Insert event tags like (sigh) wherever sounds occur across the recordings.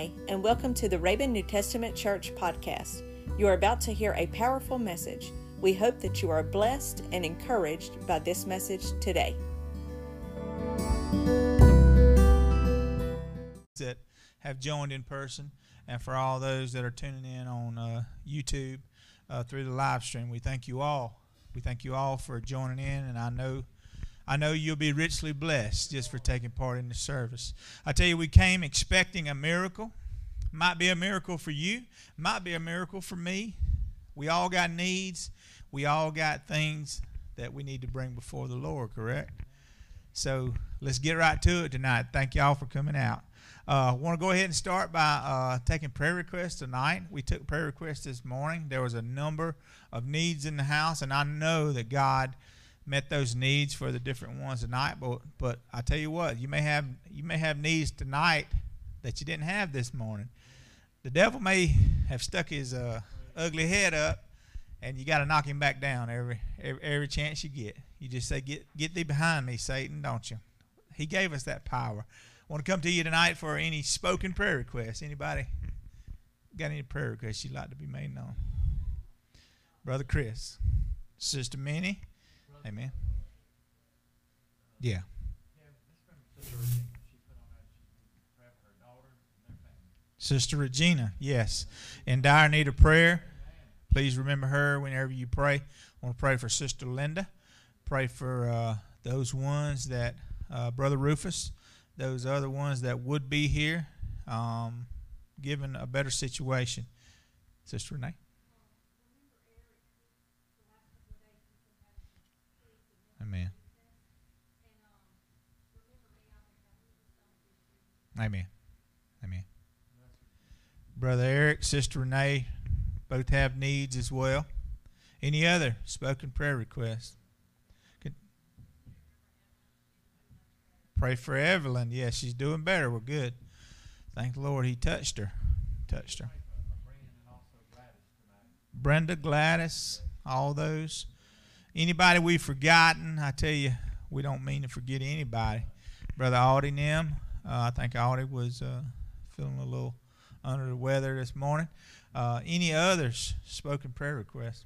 Hi, and welcome to the Raven New Testament Church podcast. You are about to hear a powerful message. We hope that you are blessed and encouraged by this message today. that have joined in person, and for all those that are tuning in on uh, YouTube uh, through the live stream, we thank you all. We thank you all for joining in, and I know, I know you'll be richly blessed just for taking part in the service. I tell you, we came expecting a miracle. Might be a miracle for you. Might be a miracle for me. We all got needs. We all got things that we need to bring before the Lord. Correct. So let's get right to it tonight. Thank y'all for coming out. I uh, want to go ahead and start by uh, taking prayer requests tonight. We took prayer requests this morning. There was a number of needs in the house, and I know that God met those needs for the different ones tonight. But but I tell you what, you may have you may have needs tonight that you didn't have this morning. The devil may have stuck his uh, ugly head up, and you got to knock him back down every, every every chance you get. You just say, "Get get thee behind me, Satan," don't you? He gave us that power want to come to you tonight for any spoken prayer requests. Anybody got any prayer requests you'd like to be made known? Brother Chris, Sister Minnie, Amen. Yeah. Sister Regina, yes, in dire need of prayer. Please remember her whenever you pray. I want to pray for Sister Linda. Pray for uh, those ones that uh, Brother Rufus those other ones that would be here, um, given a better situation. Sister Renee? Amen. Amen. Amen. Brother Eric, Sister Renee, both have needs as well. Any other spoken prayer requests? Pray for Evelyn. Yes, yeah, she's doing better. We're good. Thank the Lord. He touched her. Touched her. Brenda, Gladys, all those. Anybody we've forgotten, I tell you, we don't mean to forget anybody. Brother Audie Nim, uh, I think Audie was uh, feeling a little under the weather this morning. Uh, any others spoken prayer requests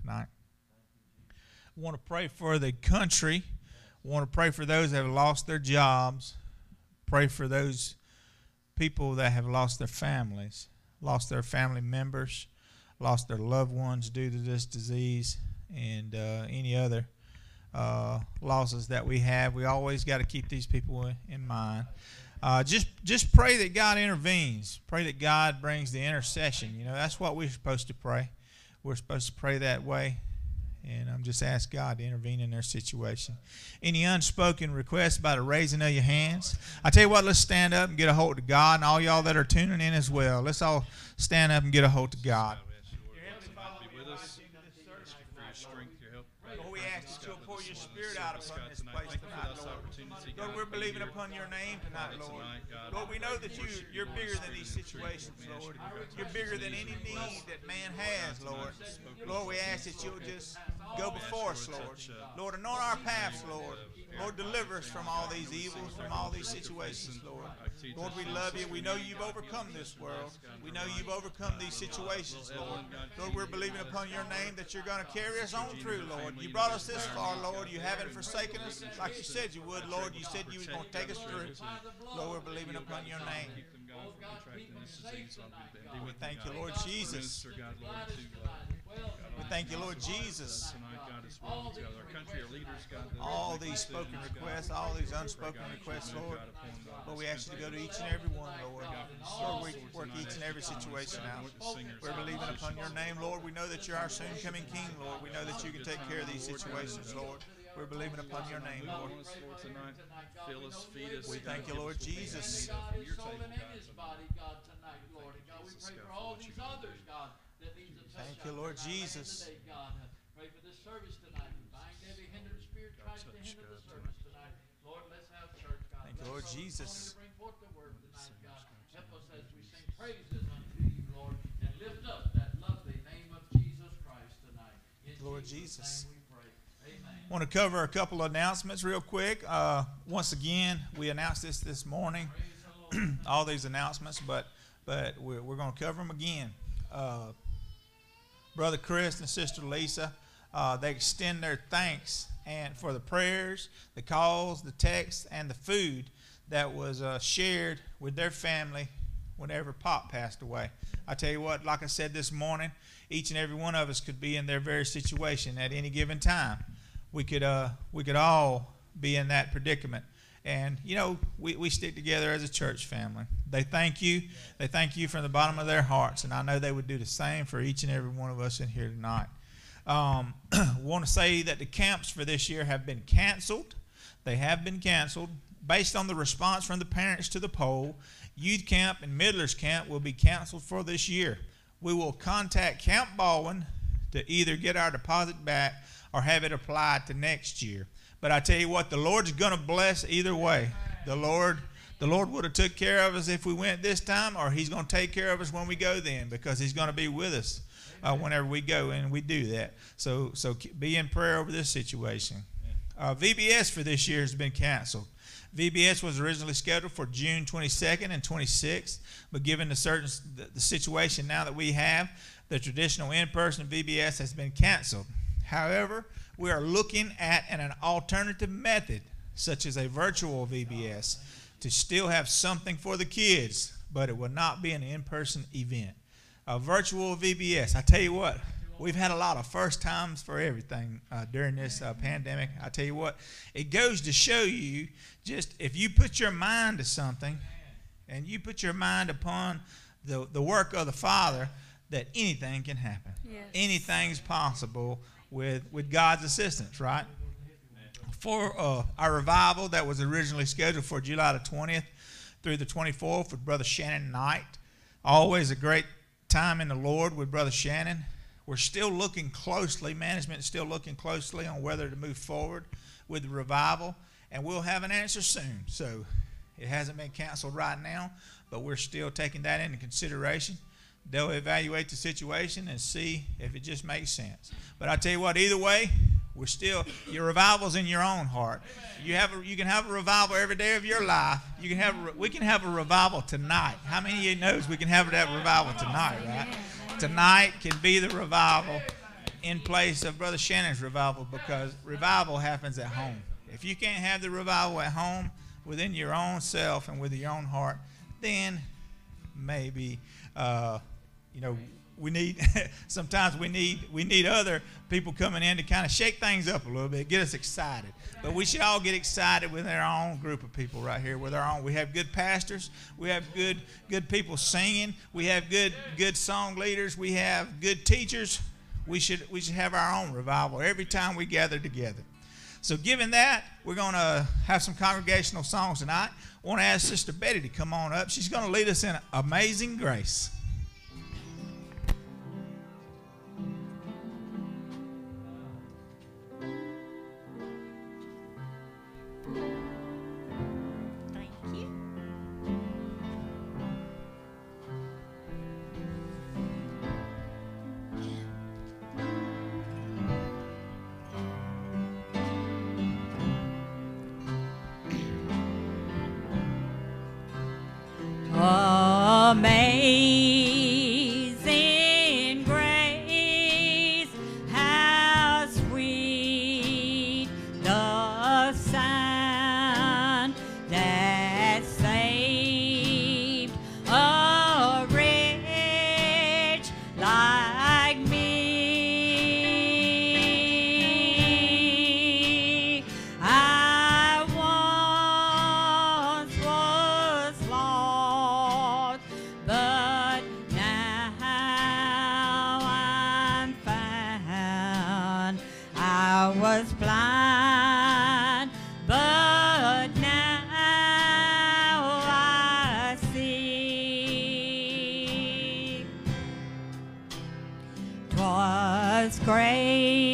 tonight? I want to pray for the country want to pray for those that have lost their jobs. Pray for those people that have lost their families, lost their family members, lost their loved ones due to this disease, and uh, any other uh, losses that we have. We always got to keep these people in mind. Uh, just just pray that God intervenes. Pray that God brings the intercession. You know that's what we're supposed to pray. We're supposed to pray that way and I'm just ask God to intervene in their situation. Any unspoken requests by the raising of your hands? I tell you what, let's stand up and get a hold of God, and all y'all that are tuning in as well. Let's all stand up and get a hold of God. Lord, we ask that you'll pour out upon this place tonight, Lord. Lord, we're believing upon your name tonight, Lord. Lord, we know that you, you're bigger than these situations, Lord. You're bigger than any need that man has, Lord. Lord, we ask that you'll just go before us, Lord. Lord, anoint our paths, Lord. Lord, deliver us from all these evils, from all these situations, Lord. Lord, we love you. We know you've overcome this world. We know you've overcome these situations, Lord. Lord, we're believing upon your name that you're going to carry us on through, Lord. You brought us this far, Lord. You haven't forsaken us like you said you would, Lord. You said you was going to take us through. Lord, we're believing upon your name. We thank you, Lord Jesus. We thank you, Lord Jesus. All these spoken requests, all these unspoken requests, Lord. Lord, we ask you to go to each and every one, Lord. Lord, we work each and every situation out. We're believing upon your name, Lord. We know that you're our soon coming King, Lord. We know that you can take care of these situations, Lord. We're believing upon your name, Lord. We thank you, Lord Jesus. Thank you, Lord Jesus. Pray for this service tonight. Bind every spirit to hinder the service tonight. Lord, let's have church, God. Thank you, Lord Jesus. Bring forth the word tonight, God. Help us as we sing praises unto you, Lord, and lift up that lovely name of Jesus Christ tonight. In Lord Jesus. I want to cover a couple of announcements real quick. Uh, once again, we announced this this morning. (clears throat) all these announcements, but but we're, we're going to cover them again. Uh, Brother Chris and Sister Lisa, uh, they extend their thanks and for the prayers, the calls, the texts, and the food that was uh, shared with their family whenever Pop passed away. I tell you what, like I said this morning, each and every one of us could be in their very situation at any given time. We could uh, we could all be in that predicament. And, you know, we, we stick together as a church family. They thank you. They thank you from the bottom of their hearts. And I know they would do the same for each and every one of us in here tonight. Um, (clears throat) want to say that the camps for this year have been canceled. They have been canceled. Based on the response from the parents to the poll, youth camp and middlers camp will be canceled for this year. We will contact Camp Baldwin to either get our deposit back or have it applied to next year. But I tell you what, the Lord's going to bless either way. The Lord, the Lord would have took care of us if we went this time, or He's going to take care of us when we go then, because He's going to be with us uh, whenever we go, and we do that. So, so be in prayer over this situation. Uh, VBS for this year has been canceled. VBS was originally scheduled for June 22nd and 26th, but given the certain the, the situation now that we have, the traditional in-person VBS has been canceled. However, we are looking at an, an alternative method, such as a virtual VBS, to still have something for the kids, but it will not be an in person event. A virtual VBS, I tell you what, we've had a lot of first times for everything uh, during this uh, pandemic. I tell you what, it goes to show you just if you put your mind to something and you put your mind upon the, the work of the Father, that anything can happen. Yes. Anything's possible with, with God's assistance, right? For uh, our revival that was originally scheduled for July the 20th through the 24th with Brother Shannon Knight. Always a great time in the Lord with Brother Shannon. We're still looking closely, management is still looking closely on whether to move forward with the revival, and we'll have an answer soon. So it hasn't been canceled right now, but we're still taking that into consideration they'll evaluate the situation and see if it just makes sense. But I tell you what, either way, we're still your revival's in your own heart. You have a, you can have a revival every day of your life. You can have a, we can have a revival tonight. How many of you knows we can have that revival tonight, right? Tonight can be the revival in place of Brother Shannon's revival because revival happens at home. If you can't have the revival at home within your own self and with your own heart, then maybe uh, you know, we need (laughs) sometimes we need we need other people coming in to kind of shake things up a little bit, get us excited. But we should all get excited with our own group of people right here. With our own, we have good pastors, we have good good people singing, we have good good song leaders, we have good teachers. We should we should have our own revival every time we gather together. So, given that, we're going to have some congregational songs tonight. I want to ask Sister Betty to come on up. She's going to lead us in Amazing Grace. Amazing. great.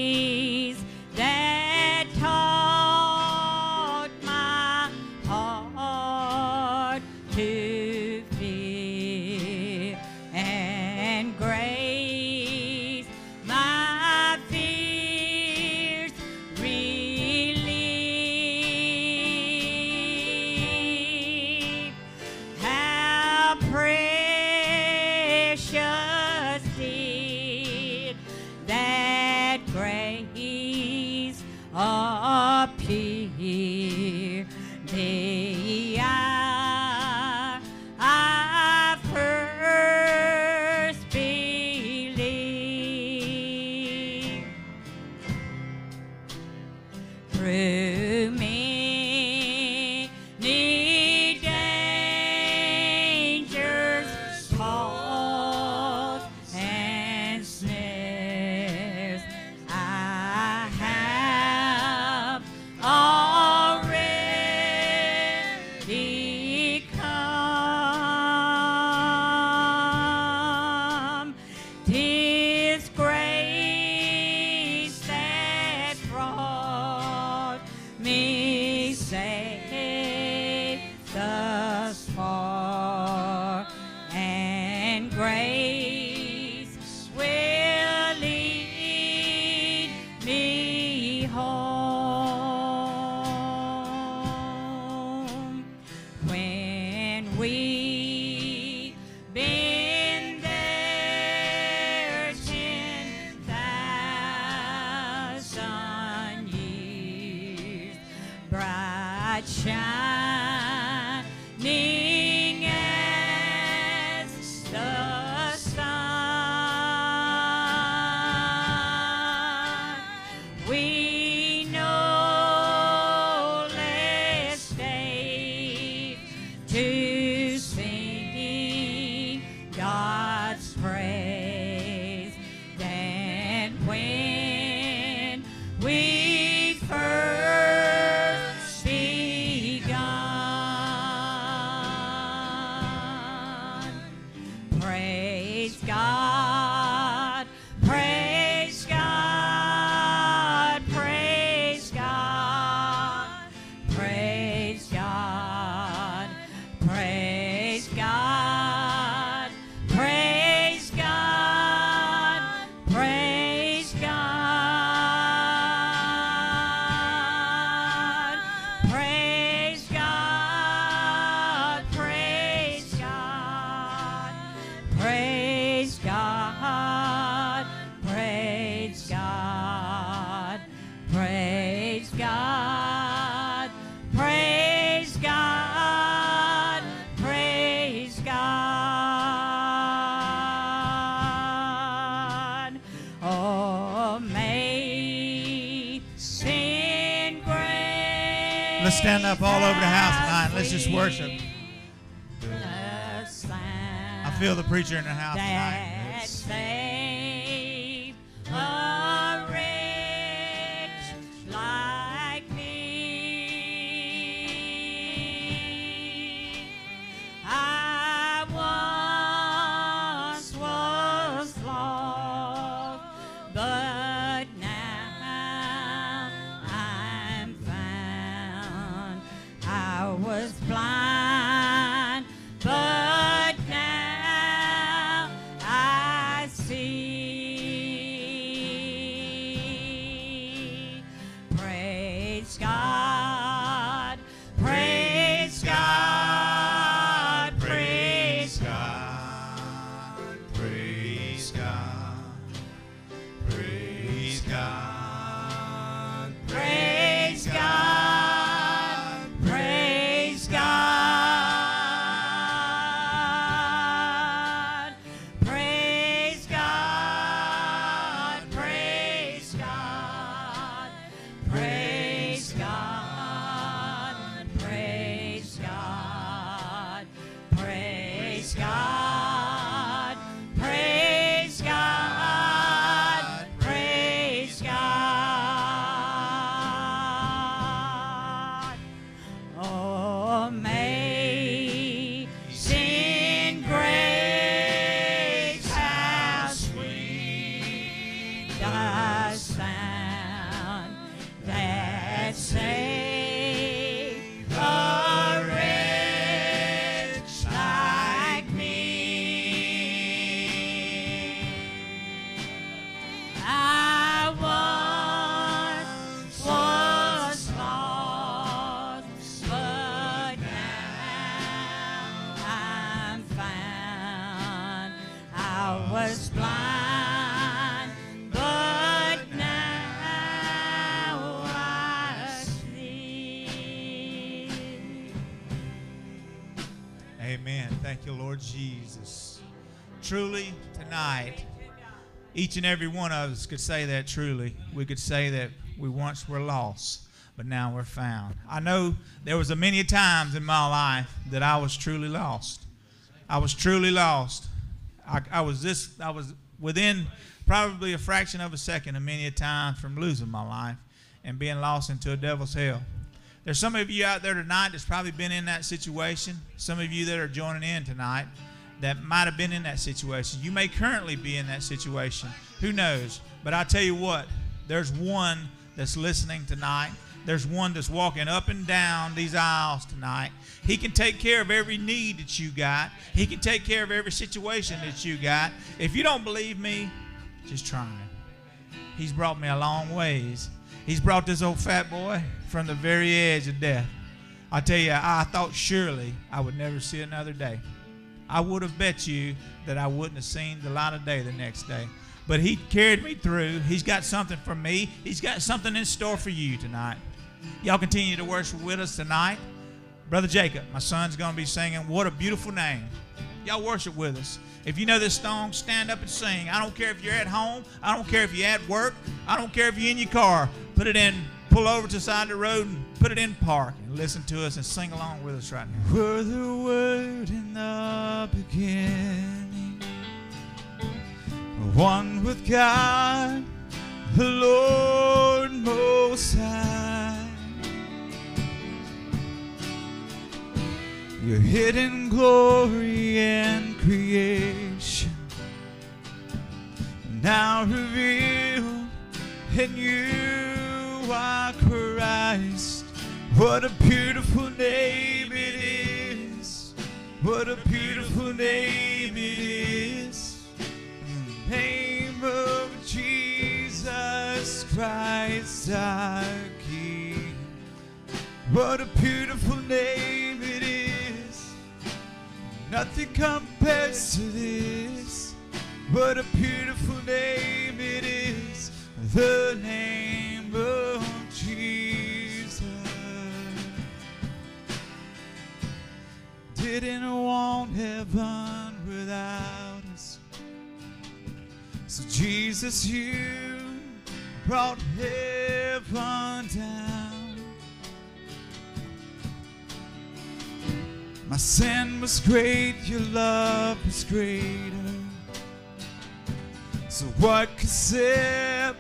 up all over the house tonight. Let's just worship. I feel the preacher in the house tonight. Each and every one of us could say that truly. We could say that we once were lost, but now we're found. I know there was a many times in my life that I was truly lost. I was truly lost. I, I was this. I was within probably a fraction of a second, a many a time from losing my life and being lost into a devil's hell. There's some of you out there tonight that's probably been in that situation. Some of you that are joining in tonight that might have been in that situation. You may currently be in that situation. Who knows? But I tell you what, there's one that's listening tonight. There's one that's walking up and down these aisles tonight. He can take care of every need that you got. He can take care of every situation that you got. If you don't believe me, just try. He's brought me a long ways. He's brought this old fat boy from the very edge of death. I tell you, I thought surely I would never see another day. I would have bet you that I wouldn't have seen the light of day the next day. But he carried me through. He's got something for me. He's got something in store for you tonight. Y'all continue to worship with us tonight. Brother Jacob, my son's going to be singing What a Beautiful Name. Y'all worship with us. If you know this song, stand up and sing. I don't care if you're at home. I don't care if you're at work. I don't care if you're in your car. Put it in, pull over to the side of the road and put it in park and listen to us and sing along with us right now. Were the word in the beginning, one with God, the Lord Most High. Your hidden glory and creation now revealed in you are Christ. What a beautiful name it is. What a beautiful name it is. The name of Jesus Christ our King. What a beautiful name it is. Nothing compares to this. What a beautiful name it is. The name of Jesus. Didn't want heaven without us. So, Jesus, you brought heaven down. My sin was great, your love was greater. So what could separate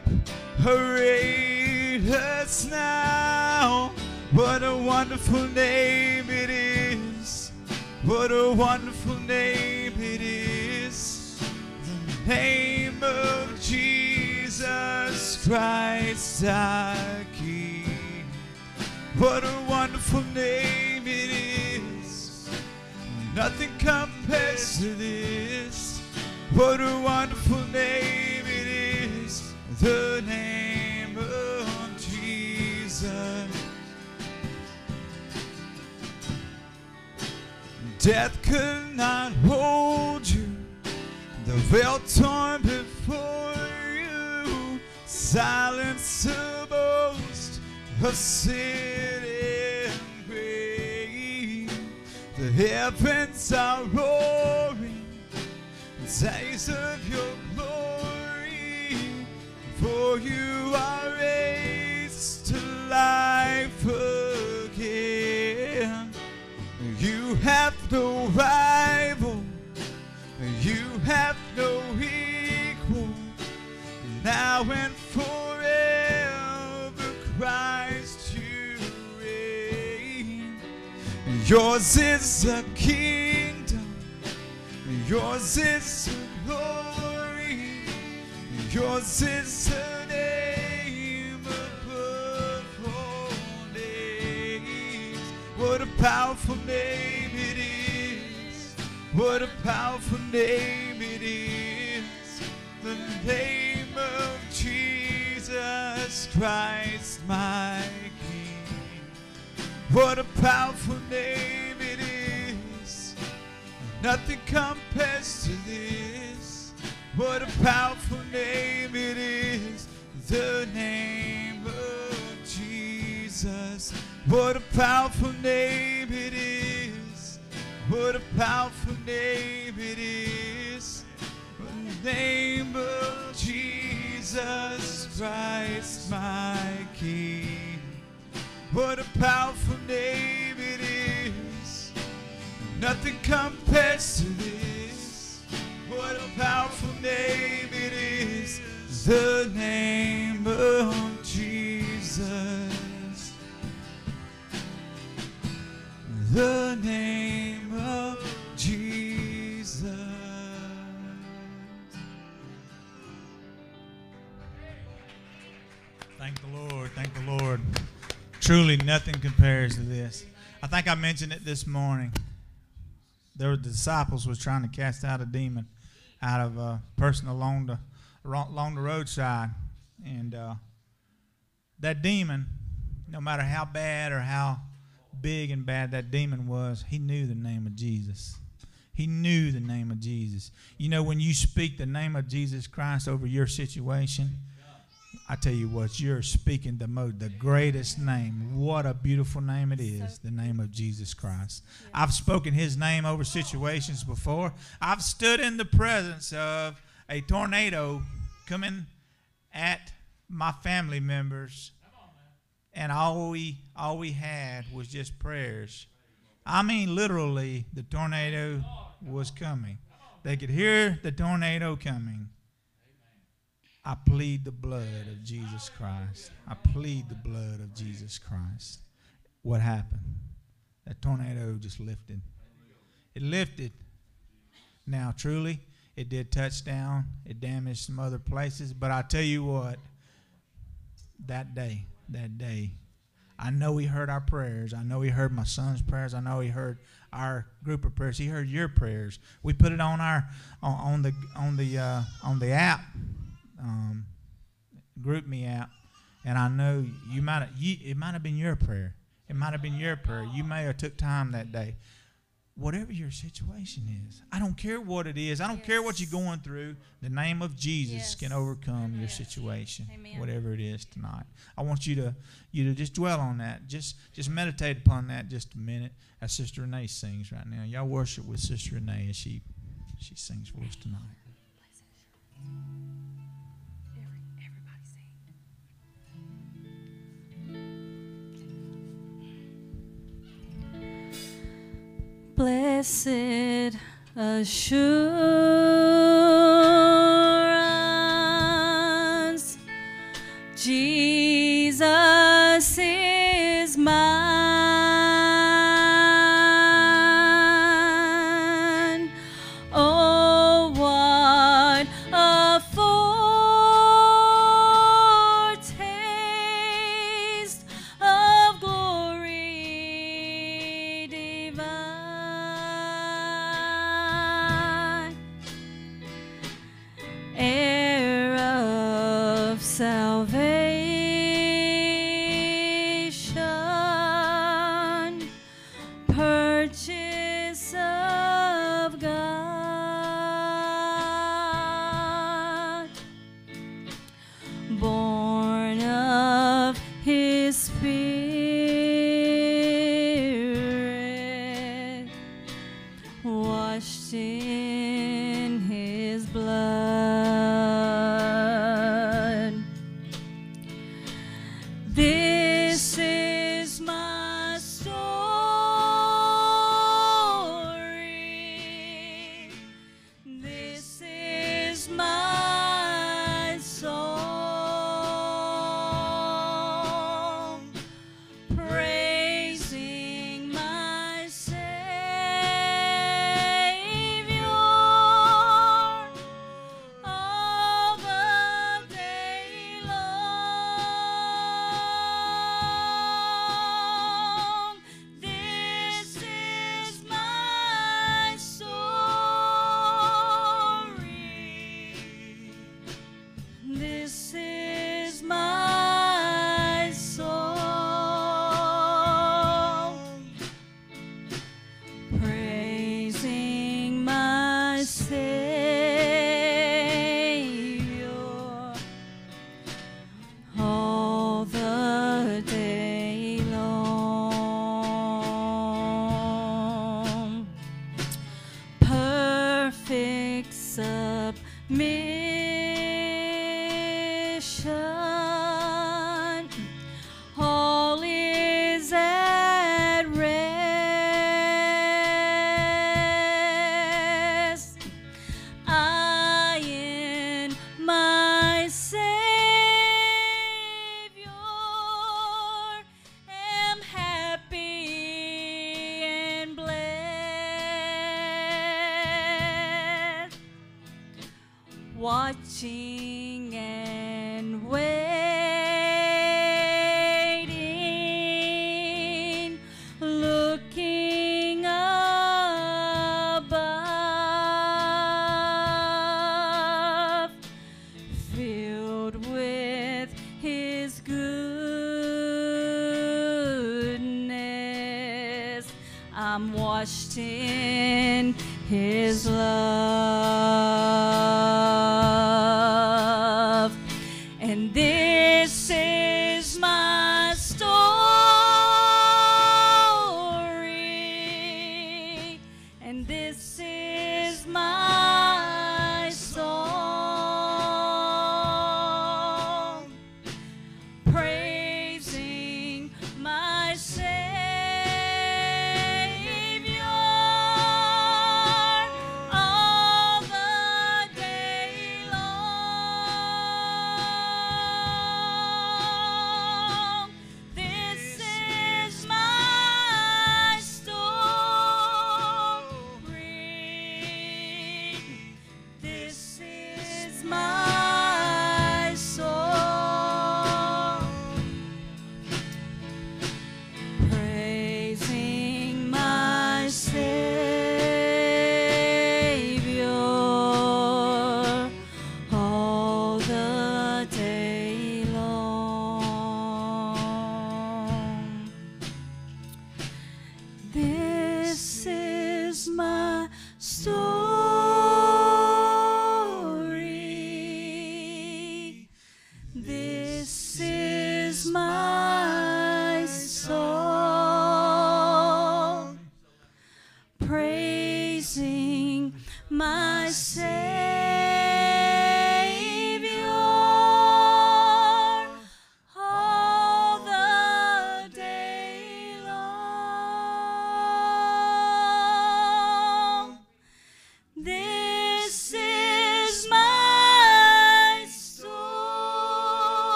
us now? What a wonderful name it is. What a wonderful name it is. The name of Jesus Christ our King. What a wonderful name it is. Nothing compares to this. What a wonderful name. The name of Jesus. Death could not hold you. The veil torn before you. Silence the of sin and grave. The heavens are roaring. Days of your. You are raised to life again. You have no rival. You have no equal. Now and forever, Christ, you reign. Yours is the kingdom. Yours is the glory. Yours is the What a powerful name it is. What a powerful name it is. The name of Jesus Christ, my King. What a powerful name it is. Nothing compares to this. What a powerful name it is. The name of Jesus. What a powerful name it is. What a powerful name it is. The name of Jesus Christ, my King. What a powerful name it is. Nothing compares to this. What a powerful name it is. The name of Jesus. The name of Jesus. Thank the Lord. Thank the Lord. Truly, nothing compares to this. I think I mentioned it this morning. There were the disciples was trying to cast out a demon out of a person along the along the roadside, and uh, that demon, no matter how bad or how big and bad that demon was, he knew the name of Jesus. He knew the name of Jesus. You know, when you speak the name of Jesus Christ over your situation, I tell you what, you're speaking the most, the greatest name. What a beautiful name it is, the name of Jesus Christ. I've spoken His name over situations before. I've stood in the presence of a tornado coming at my family members, and all we all we had was just prayers. I mean, literally, the tornado was coming. They could hear the tornado coming. I plead the blood of Jesus Christ. I plead the blood of Jesus Christ. What happened? That tornado just lifted. It lifted. Now, truly, it did touch down. It damaged some other places. But I tell you what, that day, that day, I know he heard our prayers. I know he heard my son's prayers. I know he heard our group of prayers. He heard your prayers. We put it on our on, on the on the uh, on the app um, GroupMe app, and I know you might it might have been your prayer. It might have been your prayer. You may have took time that day. Whatever your situation is, I don't care what it is. I don't Yes. care what you're going through. The name of Jesus Yes. can overcome your situation, Amen. whatever it is tonight. I want you to you to just dwell on that. Just just meditate upon that just a minute as Sister Renee sings right now. Y'all worship with Sister Renee as she she sings for us tonight. Blessed assurance, I'm washed in His love.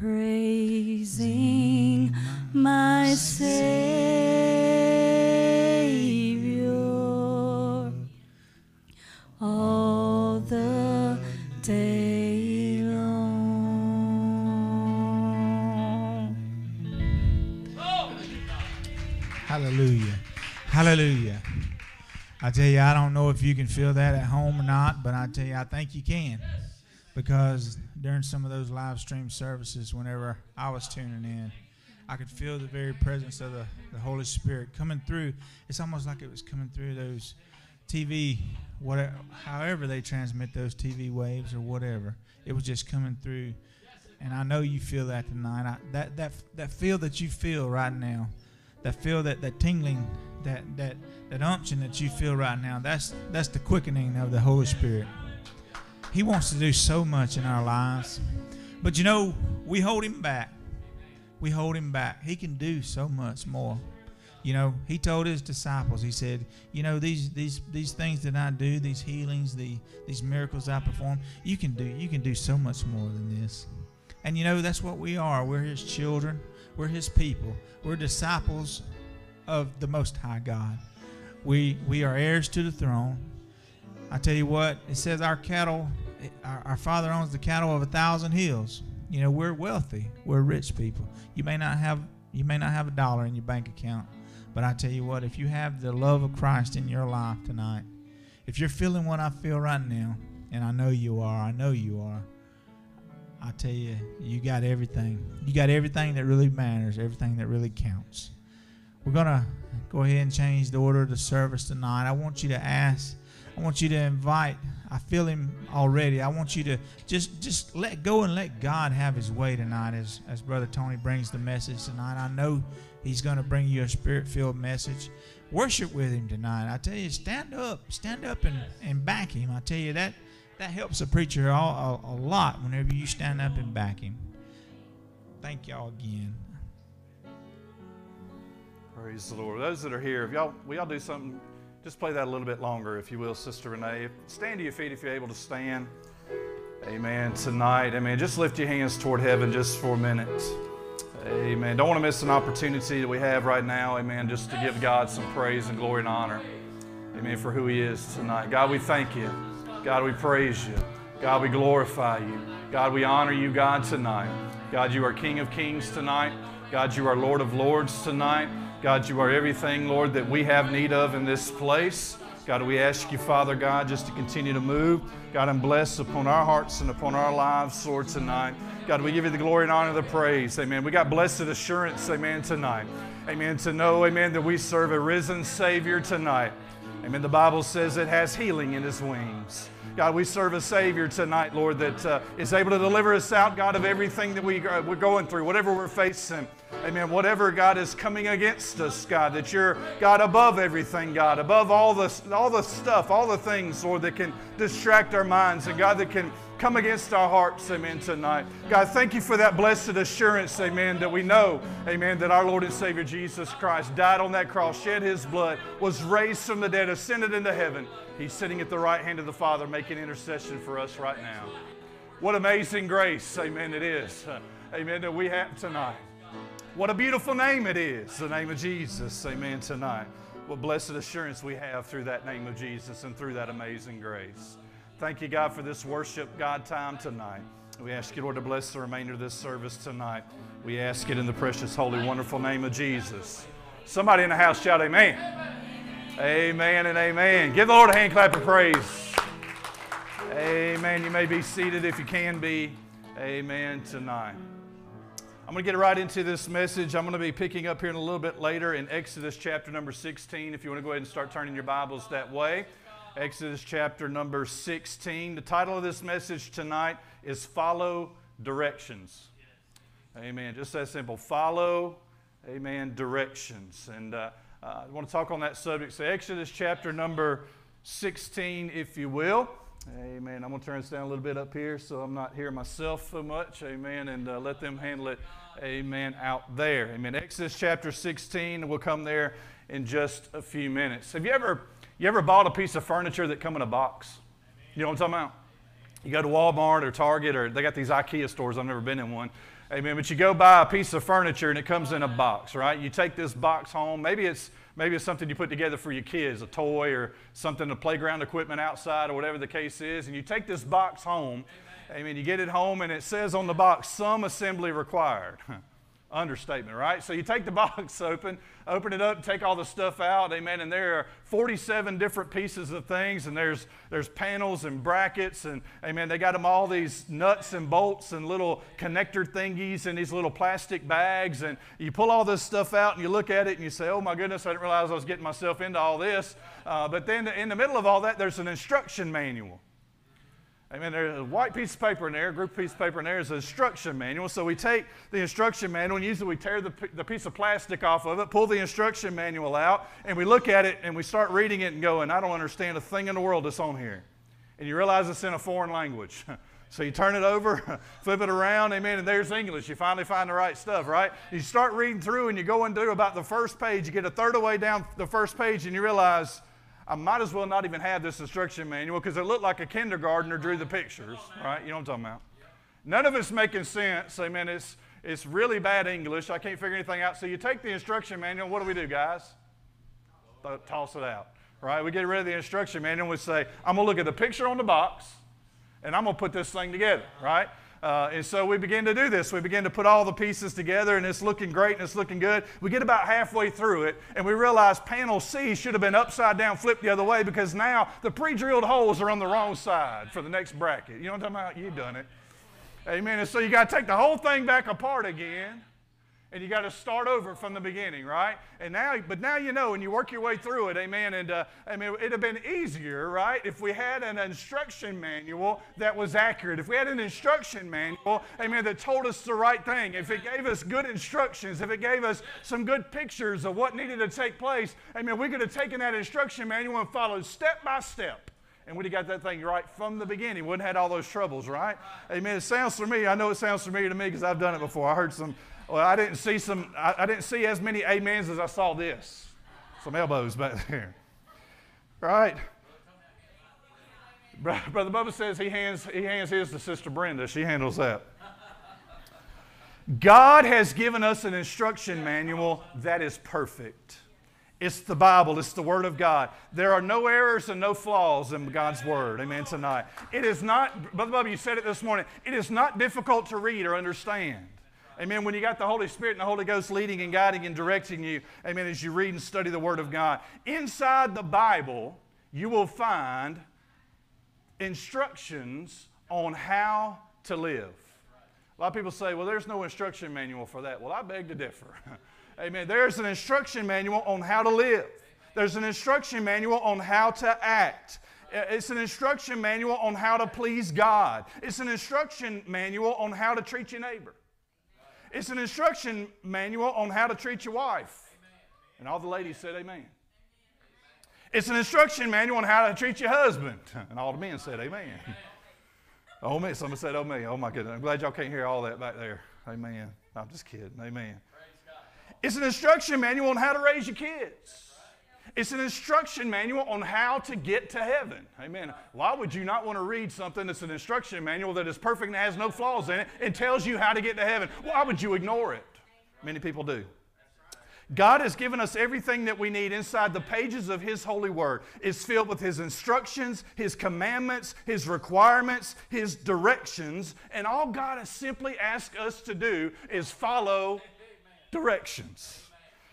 Praising my Savior all the day long. Hallelujah. Hallelujah. I tell you, I don't know if you can feel that at home or not, but I tell you, I think you can. Because during some of those live stream services, whenever I was tuning in, I could feel the very presence of the, the Holy Spirit coming through. It's almost like it was coming through those TV, whatever, however they transmit those TV waves or whatever. It was just coming through, and I know you feel that tonight. I, that that that feel that you feel right now, that feel that that tingling, that that that unction that you feel right now. That's that's the quickening of the Holy Spirit. He wants to do so much in our lives, but you know we hold him back. We hold him back. He can do so much more. You know, he told his disciples, he said, you know, these these these things that I do, these healings, the these miracles I perform, you can do you can do so much more than this. And you know, that's what we are. We're his children. We're his people. We're disciples of the most high God. We we are heirs to the throne. I tell you what, it says our cattle our, our father owns the cattle of a thousand hills. You know, we're wealthy. We're rich people. You may not have you may not have a dollar in your bank account, but I tell you what, if you have the love of Christ in your life tonight, if you're feeling what I feel right now, and I know you are, I know you are, I tell you, you got everything. You got everything that really matters, everything that really counts. We're going to go ahead and change the order of the service tonight. I want you to ask, I want you to invite. I feel him already. I want you to just just let go and let God have his way tonight as as brother Tony brings the message tonight. I know he's going to bring you a spirit-filled message. Worship with him tonight. I tell you, stand up, stand up and, and back him. I tell you that that helps a preacher all, a, a lot whenever you stand up and back him. Thank y'all again. Praise the Lord. Those that are here, if y'all, we all do something? Just play that a little bit longer, if you will, Sister Renee. Stand to your feet if you're able to stand. Amen. Tonight, amen. Just lift your hands toward heaven just for a minute. Amen. Don't want to miss an opportunity that we have right now, amen, just to give God some praise and glory and honor. Amen. For who He is tonight. God, we thank you. God, we praise you. God, we glorify you. God, we honor you, God, tonight. God, you are King of kings tonight. God, you are Lord of lords tonight. God, you are everything, Lord, that we have need of in this place. God, we ask you, Father God, just to continue to move. God, and bless upon our hearts and upon our lives, Lord, tonight. God, we give you the glory and honor, the praise. Amen. We got blessed assurance, amen, tonight. Amen. To know, amen, that we serve a risen Savior tonight. Amen. The Bible says it has healing in His wings. God, we serve a Savior tonight, Lord, that uh, is able to deliver us out, God, of everything that we, uh, we're going through, whatever we're facing. Amen. Whatever, God, is coming against us, God, that you're, God, above everything, God, above all the, all the stuff, all the things, Lord, that can distract our minds, and God, that can come against our hearts, amen, tonight. God, thank you for that blessed assurance, amen, that we know, amen, that our Lord and Savior Jesus Christ died on that cross, shed his blood, was raised from the dead, ascended into heaven. He's sitting at the right hand of the Father making intercession for us right now. What amazing grace, amen, it is, (laughs) amen, that we have tonight. What a beautiful name it is, the name of Jesus, amen, tonight. What blessed assurance we have through that name of Jesus and through that amazing grace. Thank you, God, for this worship, God, time tonight. We ask you, Lord, to bless the remainder of this service tonight. We ask it in the precious, holy, wonderful name of Jesus. Somebody in the house shout, Amen. Amen and amen. Give the Lord a hand clap of praise. Amen. You may be seated if you can be. Amen tonight. I'm going to get right into this message. I'm going to be picking up here in a little bit later in Exodus chapter number 16. If you want to go ahead and start turning your Bibles that way. Exodus chapter number 16. The title of this message tonight is Follow Directions. Amen. Just that simple. Follow, amen, directions. And uh, uh, I want to talk on that subject. So, Exodus chapter number 16, if you will. Amen. I'm going to turn this down a little bit up here so I'm not hearing myself so much. Amen. And uh, let them handle it. Amen. Out there. Amen. Exodus chapter 16. We'll come there in just a few minutes. Have you ever, you ever bought a piece of furniture that come in a box? You know what I'm talking about? You go to Walmart or Target or they got these IKEA stores. I've never been in one. Amen. But you go buy a piece of furniture and it comes in a box, right? You take this box home. Maybe it's maybe it's something you put together for your kids, a toy or something, the playground equipment outside or whatever the case is. And you take this box home. Amen. You get it home and it says on the box, some assembly required. (laughs) Understatement, right? So you take the (laughs) box open, open it up, take all the stuff out, amen. And there are 47 different pieces of things, and there's there's panels and brackets, and amen. They got them all these nuts and bolts and little connector thingies in these little plastic bags, and you pull all this stuff out and you look at it and you say, "Oh my goodness, I didn't realize I was getting myself into all this." Uh, but then in the middle of all that, there's an instruction manual. Amen. There's a white piece of paper in there, a group piece of paper in there is an instruction manual. So we take the instruction manual and usually we tear the, the piece of plastic off of it, pull the instruction manual out, and we look at it and we start reading it and going, I don't understand a thing in the world that's on here. And you realize it's in a foreign language. (laughs) So you turn it over, (laughs) flip it around, amen, and there's English. You finally find the right stuff, right? You start reading through and you go do about the first page. You get a third of the way down the first page and you realize, I might as well not even have this instruction manual because it looked like a kindergartner drew the pictures, right? You know what I'm talking about? None of it's making sense. Amen. It's, it's really bad English. I can't figure anything out. So you take the instruction manual. What do we do, guys? Toss it out, right? We get rid of the instruction manual we say, I'm going to look at the picture on the box and I'm going to put this thing together, right? Uh, and so we begin to do this. We begin to put all the pieces together, and it's looking great and it's looking good. We get about halfway through it, and we realize panel C should have been upside down, flipped the other way, because now the pre drilled holes are on the wrong side for the next bracket. You know what I'm talking about? You've done it. Amen. And so you got to take the whole thing back apart again and you got to start over from the beginning, right? And now, but now you know, and you work your way through it, amen. And uh, I mean, it'd have been easier, right, if we had an instruction manual that was accurate. If we had an instruction manual, amen, that told us the right thing. If it gave us good instructions, if it gave us some good pictures of what needed to take place, amen, we could have taken that instruction manual and followed step by step and we'd have got that thing right from the beginning. Wouldn't have had all those troubles, right? Amen. It sounds familiar. I know it sounds familiar to me because I've done it before. I heard some well, I didn't see some, I, I didn't see as many amens as I saw this. Some elbows back (laughs) there. Right? Brother Bubba says he hands, he hands his to Sister Brenda. She handles that. God has given us an instruction manual that is perfect. It's the Bible, it's the Word of God. There are no errors and no flaws in God's Word. Amen. Tonight. It is not, Brother Bubba, you said it this morning, it is not difficult to read or understand. Amen. When you got the Holy Spirit and the Holy Ghost leading and guiding and directing you, amen, as you read and study the Word of God. Inside the Bible, you will find instructions on how to live. A lot of people say, well, there's no instruction manual for that. Well, I beg to differ. (laughs) amen. There's an instruction manual on how to live, there's an instruction manual on how to act. It's an instruction manual on how to please God. It's an instruction manual on how to treat your neighbor. It's an instruction manual on how to treat your wife. And all the ladies said, Amen. It's an instruction manual on how to treat your husband. (laughs) And all the men said, Amen. (laughs) Oh, man. Somebody said, Oh, me. Oh, my goodness. I'm glad y'all can't hear all that back there. Amen. I'm just kidding. Amen. It's an instruction manual on how to raise your kids. It's an instruction manual on how to get to heaven. Amen. Why would you not want to read something that's an instruction manual that is perfect and has no flaws in it and tells you how to get to heaven? Why would you ignore it? Many people do. God has given us everything that we need inside the pages of His holy word. It's filled with His instructions, His commandments, His requirements, His directions, and all God has simply asked us to do is follow directions.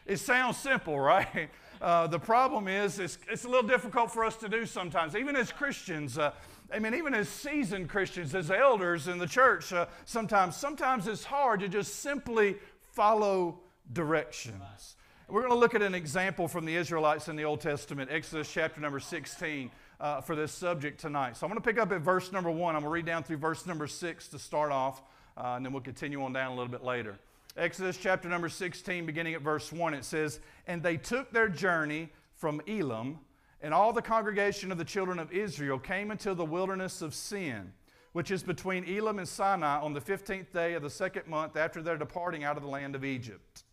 It sounds simple, (laughs) right? Uh, the problem is, it's, it's, a little difficult for us to do sometimes, even as Christians. Uh, I mean, even as seasoned Christians, as elders in the church, uh, sometimes, sometimes it's hard to just simply follow directions. We're going to look at an example from the Israelites in the Old Testament, Exodus chapter number 16, uh, for this subject tonight. So I'm going to pick up at verse number one. I'm going to read down through verse number six to start off, uh, and then we'll continue on down a little bit later. Exodus chapter number 16, beginning at verse 1, it says, And they took their journey from Elim, and all the congregation of the children of Israel came into the wilderness of Sin, which is between Elim and Sinai on the 15th day of the second month after their departing out of the land of Egypt.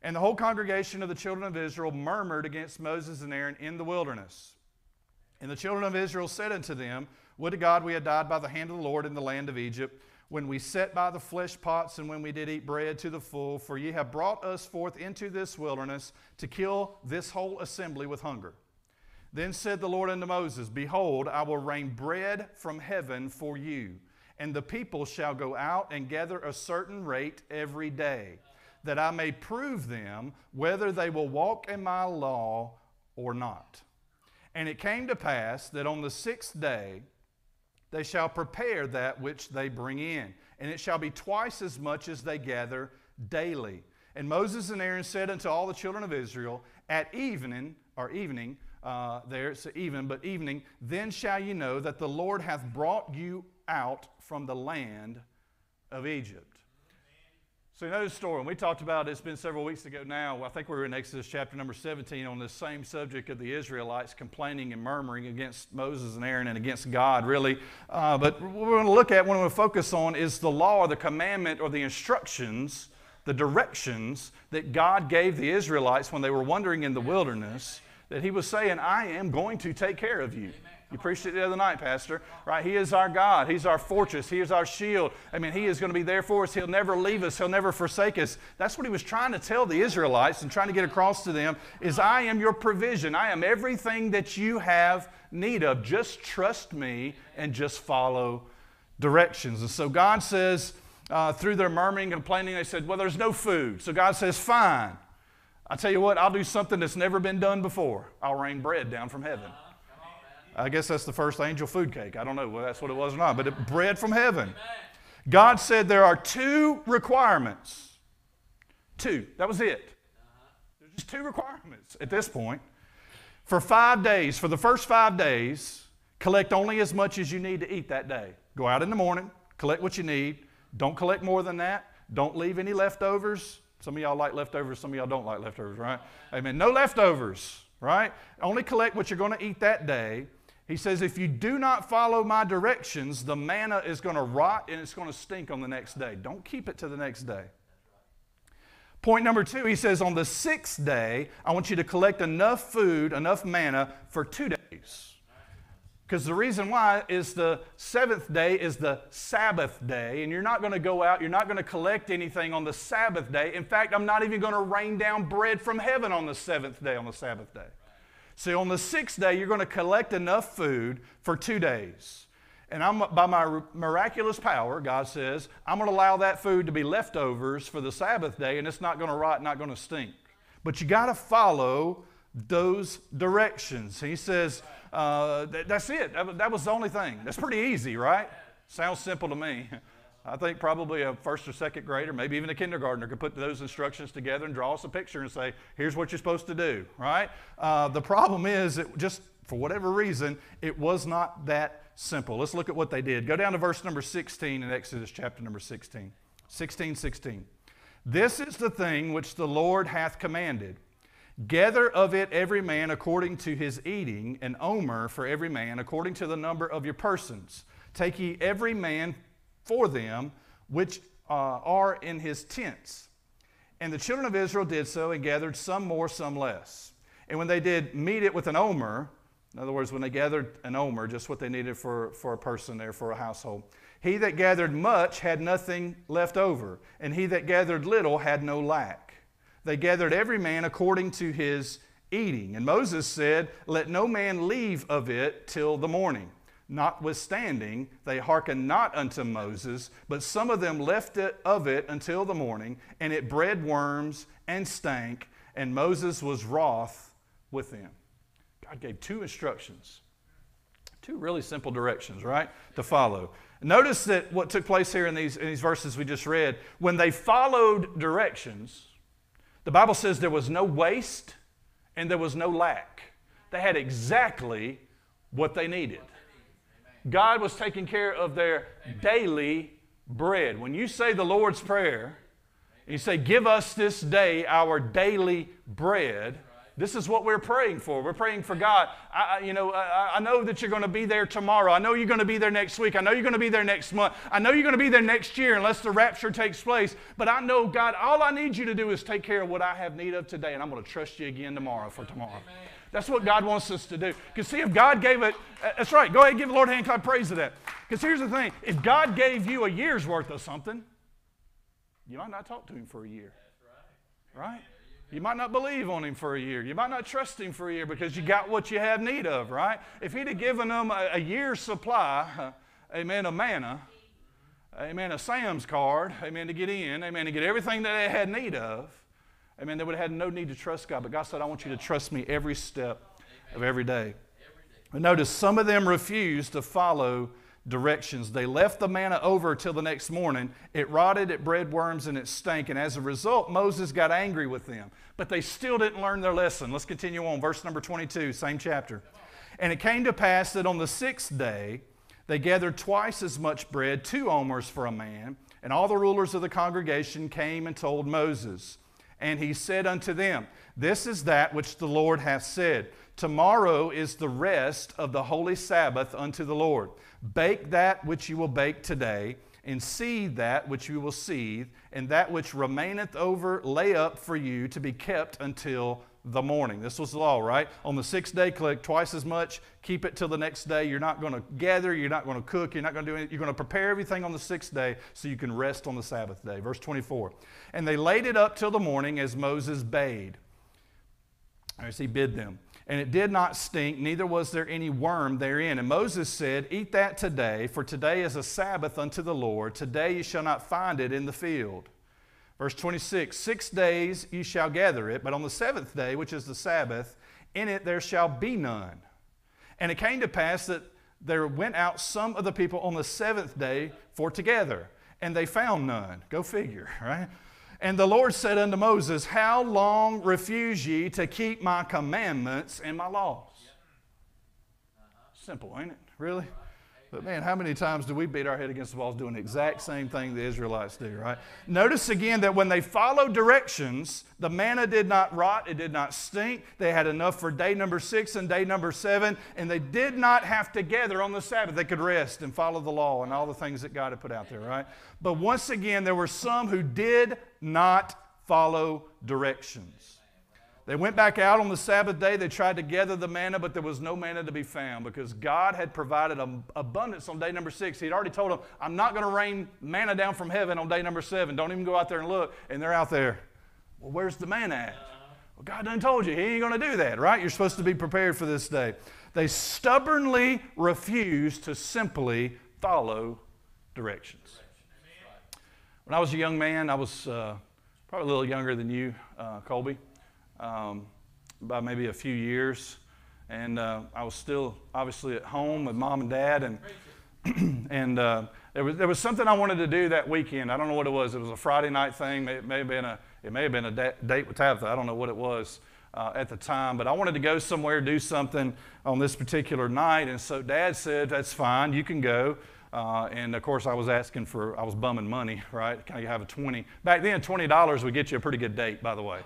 And the whole congregation of the children of Israel murmured against Moses and Aaron in the wilderness. And the children of Israel said unto them, Would to God we had died by the hand of the Lord in the land of Egypt when we sat by the flesh pots and when we did eat bread to the full, for ye have brought us forth into this wilderness to kill this whole assembly with hunger. Then said the Lord unto Moses, Behold, I will rain bread from heaven for you, and the people shall go out and gather a certain rate every day, that I may prove them whether they will walk in my law or not. And it came to pass that on the sixth day, they shall prepare that which they bring in, and it shall be twice as much as they gather daily. And Moses and Aaron said unto all the children of Israel, At evening, or evening, uh, there it's even, but evening, then shall you know that the Lord hath brought you out from the land of Egypt. So you know the story, and we talked about it, it's been several weeks ago now. I think we were in Exodus chapter number 17 on this same subject of the Israelites complaining and murmuring against Moses and Aaron and against God, really. Uh, but what we're going to look at, what we're going to focus on, is the law or the commandment or the instructions, the directions that God gave the Israelites when they were wandering in the wilderness, that He was saying, I am going to take care of you. Amen. You preached it the other night, Pastor. Right? He is our God. He's our fortress. He is our shield. I mean, He is going to be there for us. He'll never leave us. He'll never forsake us. That's what He was trying to tell the Israelites and trying to get across to them is I am your provision. I am everything that you have need of. Just trust me and just follow directions. And so God says, uh, through their murmuring and complaining, they said, Well, there's no food. So God says, Fine. I tell you what, I'll do something that's never been done before. I'll rain bread down from heaven. I guess that's the first angel food cake. I don't know whether that's what it was or not, but it, bread from heaven. God said there are two requirements. Two. That was it. There's just two requirements at this point. For five days, for the first five days, collect only as much as you need to eat that day. Go out in the morning, collect what you need. Don't collect more than that. Don't leave any leftovers. Some of y'all like leftovers, some of y'all don't like leftovers, right? Amen. No leftovers, right? Only collect what you're going to eat that day. He says, if you do not follow my directions, the manna is going to rot and it's going to stink on the next day. Don't keep it to the next day. Point number two, he says, on the sixth day, I want you to collect enough food, enough manna for two days. Because the reason why is the seventh day is the Sabbath day, and you're not going to go out, you're not going to collect anything on the Sabbath day. In fact, I'm not even going to rain down bread from heaven on the seventh day, on the Sabbath day. So on the sixth day, you're going to collect enough food for two days. And I'm, by my miraculous power, God says, I'm going to allow that food to be leftovers for the Sabbath day, and it's not going to rot, not going to stink. But you got to follow those directions. He says, uh, th- that's it. That, that was the only thing. That's pretty easy, right? Sounds simple to me. (laughs) I think probably a first or second grader, maybe even a kindergartner, could put those instructions together and draw us a picture and say, here's what you're supposed to do, right? Uh, the problem is, it just for whatever reason, it was not that simple. Let's look at what they did. Go down to verse number 16 in Exodus chapter number 16. 16, 16. This is the thing which the Lord hath commanded. Gather of it every man according to his eating, an omer for every man according to the number of your persons. Take ye every man for them which uh, are in his tents. And the children of Israel did so and gathered some more, some less. And when they did meet it with an omer, in other words, when they gathered an omer, just what they needed for, for a person there, for a household, he that gathered much had nothing left over, and he that gathered little had no lack. They gathered every man according to his eating. And Moses said, Let no man leave of it till the morning. Notwithstanding, they hearkened not unto Moses, but some of them left it of it until the morning, and it bred worms and stank, and Moses was wroth with them. God gave two instructions, two really simple directions, right, to follow. Notice that what took place here in these, in these verses we just read, when they followed directions, the Bible says there was no waste and there was no lack. They had exactly what they needed. God was taking care of their daily bread. When you say the Lord's Prayer, you say, Give us this day our daily bread. This is what we're praying for. We're praying for God. I, you know, I, I know that you're going to be there tomorrow. I know you're going to be there next week. I know you're going to be there next month. I know you're going to be there next year unless the rapture takes place. But I know, God, all I need you to do is take care of what I have need of today, and I'm going to trust you again tomorrow for tomorrow. Amen. That's what God wants us to do. Because see, if God gave it, uh, that's right. Go ahead and give the Lord a hand clap praise to that. Because here's the thing: if God gave you a year's worth of something, you might not talk to Him for a year. Right? right? You might not believe on him for a year. You might not trust him for a year because you got what you have need of, right? If he'd have given them a, a year's supply, uh, amen, of manna, amen, a Sam's card, amen, to get in, amen, to get everything that they had need of, amen, they would have had no need to trust God. But God said, I want you to trust me every step of every day. But notice some of them refused to follow directions. They left the manna over till the next morning. It rotted, it bred worms, and it stank. And as a result, Moses got angry with them. But they still didn't learn their lesson. Let's continue on. Verse number 22, same chapter. And it came to pass that on the sixth day, they gathered twice as much bread, two omers for a man. And all the rulers of the congregation came and told Moses. And he said unto them, This is that which the Lord hath said. Tomorrow is the rest of the holy Sabbath unto the Lord. Bake that which you will bake today, and seethe that which you will seethe, and that which remaineth over lay up for you to be kept until the morning. This was the law, right? On the sixth day, collect twice as much, keep it till the next day. You're not going to gather, you're not going to cook, you're not going to do anything. You're going to prepare everything on the sixth day so you can rest on the Sabbath day. Verse 24. And they laid it up till the morning as Moses bade, as he bid them and it did not stink, neither was there any worm therein. And Moses said, Eat that today, for today is a Sabbath unto the Lord. Today you shall not find it in the field. Verse 26 Six days you shall gather it, but on the seventh day, which is the Sabbath, in it there shall be none. And it came to pass that there went out some of the people on the seventh day for together. and they found none. Go figure, (laughs) right? And the Lord said unto Moses, How long refuse ye to keep my commandments and my laws? Simple, ain't it? Really? But man, how many times do we beat our head against the walls doing the exact same thing the Israelites do, right? Notice again that when they followed directions, the manna did not rot, it did not stink. They had enough for day number six and day number seven, and they did not have to gather on the Sabbath. They could rest and follow the law and all the things that God had put out there, right? But once again, there were some who did not follow directions. They went back out on the Sabbath day. They tried to gather the manna, but there was no manna to be found because God had provided abundance on day number six. He'd already told them, I'm not going to rain manna down from heaven on day number seven. Don't even go out there and look. And they're out there. Well, where's the manna at? Well, God done told you. He ain't going to do that, right? You're supposed to be prepared for this day. They stubbornly refused to simply follow directions. When I was a young man, I was uh, probably a little younger than you, uh, Colby um, by maybe a few years. And uh, I was still obviously at home with mom and dad. And, (clears throat) and uh, there, was, there was something I wanted to do that weekend. I don't know what it was. It was a Friday night thing. It may have been a, it may have been a da- date with Tabitha. I don't know what it was. Uh, at the time, but I wanted to go somewhere, do something on this particular night. And so dad said, That's fine, you can go. Uh, and of course, I was asking for, I was bumming money, (laughs) right? Can I have a 20? Back then, $20 would get you a pretty good date, by the way.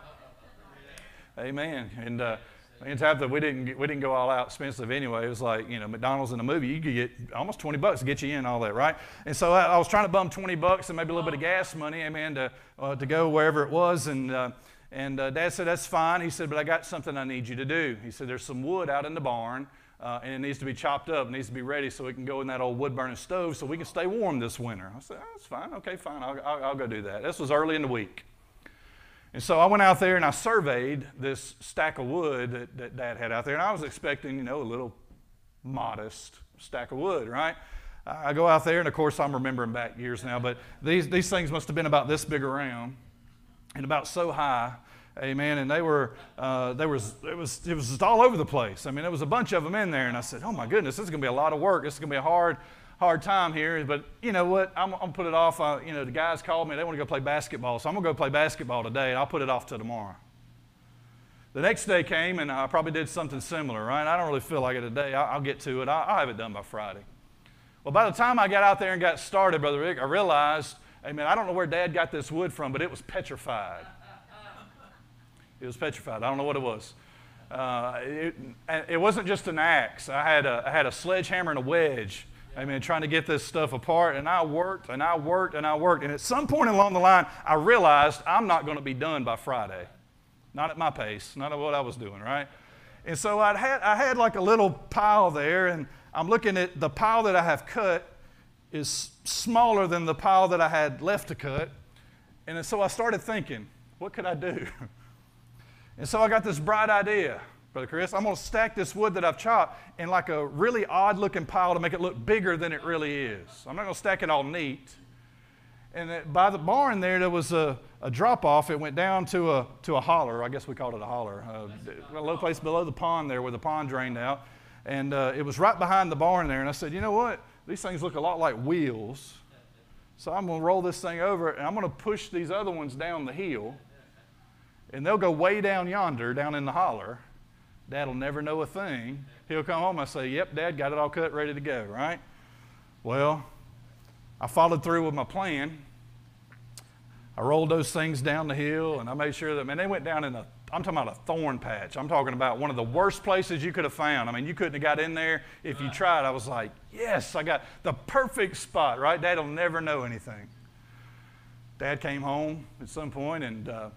Amen. And uh, and Tabitha, we didn't get, we didn't go all out expensive anyway. It was like you know McDonald's in a movie. You could get almost 20 bucks to get you in all that, right? And so I, I was trying to bum 20 bucks and maybe a little bit of gas money, amen, to uh, to go wherever it was. And uh, and uh, Dad said that's fine. He said, but I got something I need you to do. He said there's some wood out in the barn. Uh, and it needs to be chopped up, it needs to be ready so we can go in that old wood burning stove so we can stay warm this winter. I said, oh, that's fine, okay, fine, I'll, I'll, I'll go do that. This was early in the week. And so I went out there and I surveyed this stack of wood that, that Dad had out there, and I was expecting, you know, a little modest stack of wood, right? I go out there, and of course I'm remembering back years now, but these, these things must have been about this big around and about so high. Amen. And they were, uh, they was, it was, it was just all over the place. I mean, there was a bunch of them in there, and I said, "Oh my goodness, this is going to be a lot of work. This is going to be hard, hard time here, but you know what? I'm, I'm gonna put it off. Uh, you know, the guys called me. They want to go play basketball, so I'm gonna go play basketball today, and I'll put it off till tomorrow. The next day came, and I probably did something similar, right? I don't really feel like it today. I'll, I'll get to it. I'll, I'll have it done by Friday. Well, by the time I got out there and got started, Brother Rick, I realized, hey man, I don't know where Dad got this wood from, but it was petrified. It was petrified. I don't know what it was. Uh, it, it, wasn't just an axe. I had a, I had a sledgehammer and a wedge Amen. Trying to get this stuff apart. And I worked and I worked and I worked. And at some point along the line, I realized I'm not going to be done by Friday. Not at my pace, not at what I was doing, right? And so i had, I had like a little pile there, and I'm looking at the pile that I have cut is smaller than the pile that I had left to cut. And so I started thinking, what could I do? (laughs) And so I got this bright idea. Brother Chris. I'm going to stack this wood that I've chopped in like a really odd looking pile to make it look bigger than it really is. I'm not going to stack it all neat. And by the barn there, there was a, a drop off. It went down to a, to a holler. I guess we called it a holler. Uh, a little place below the pond there where the pond drained out. And uh, it was right behind the barn there. And I said, you know what? These things look a lot like wheels. So I'm going to roll this thing over and I'm going to push these other ones down the hill. And they'll go way down yonder, down in the holler. Dad'll never know a thing. He'll come home. I say, Yep, Dad, got it all cut, ready to go, right? Well, I followed through with my plan. I rolled those things down the hill and I made sure that, man, they went down in a, I'm talking about a thorn patch. I'm talking about one of the worst places you could have found. I mean, you couldn't have got in there if you tried. I was like, yes, I got the perfect spot, right? Dad'll never know anything. Dad came home at some point and, uh,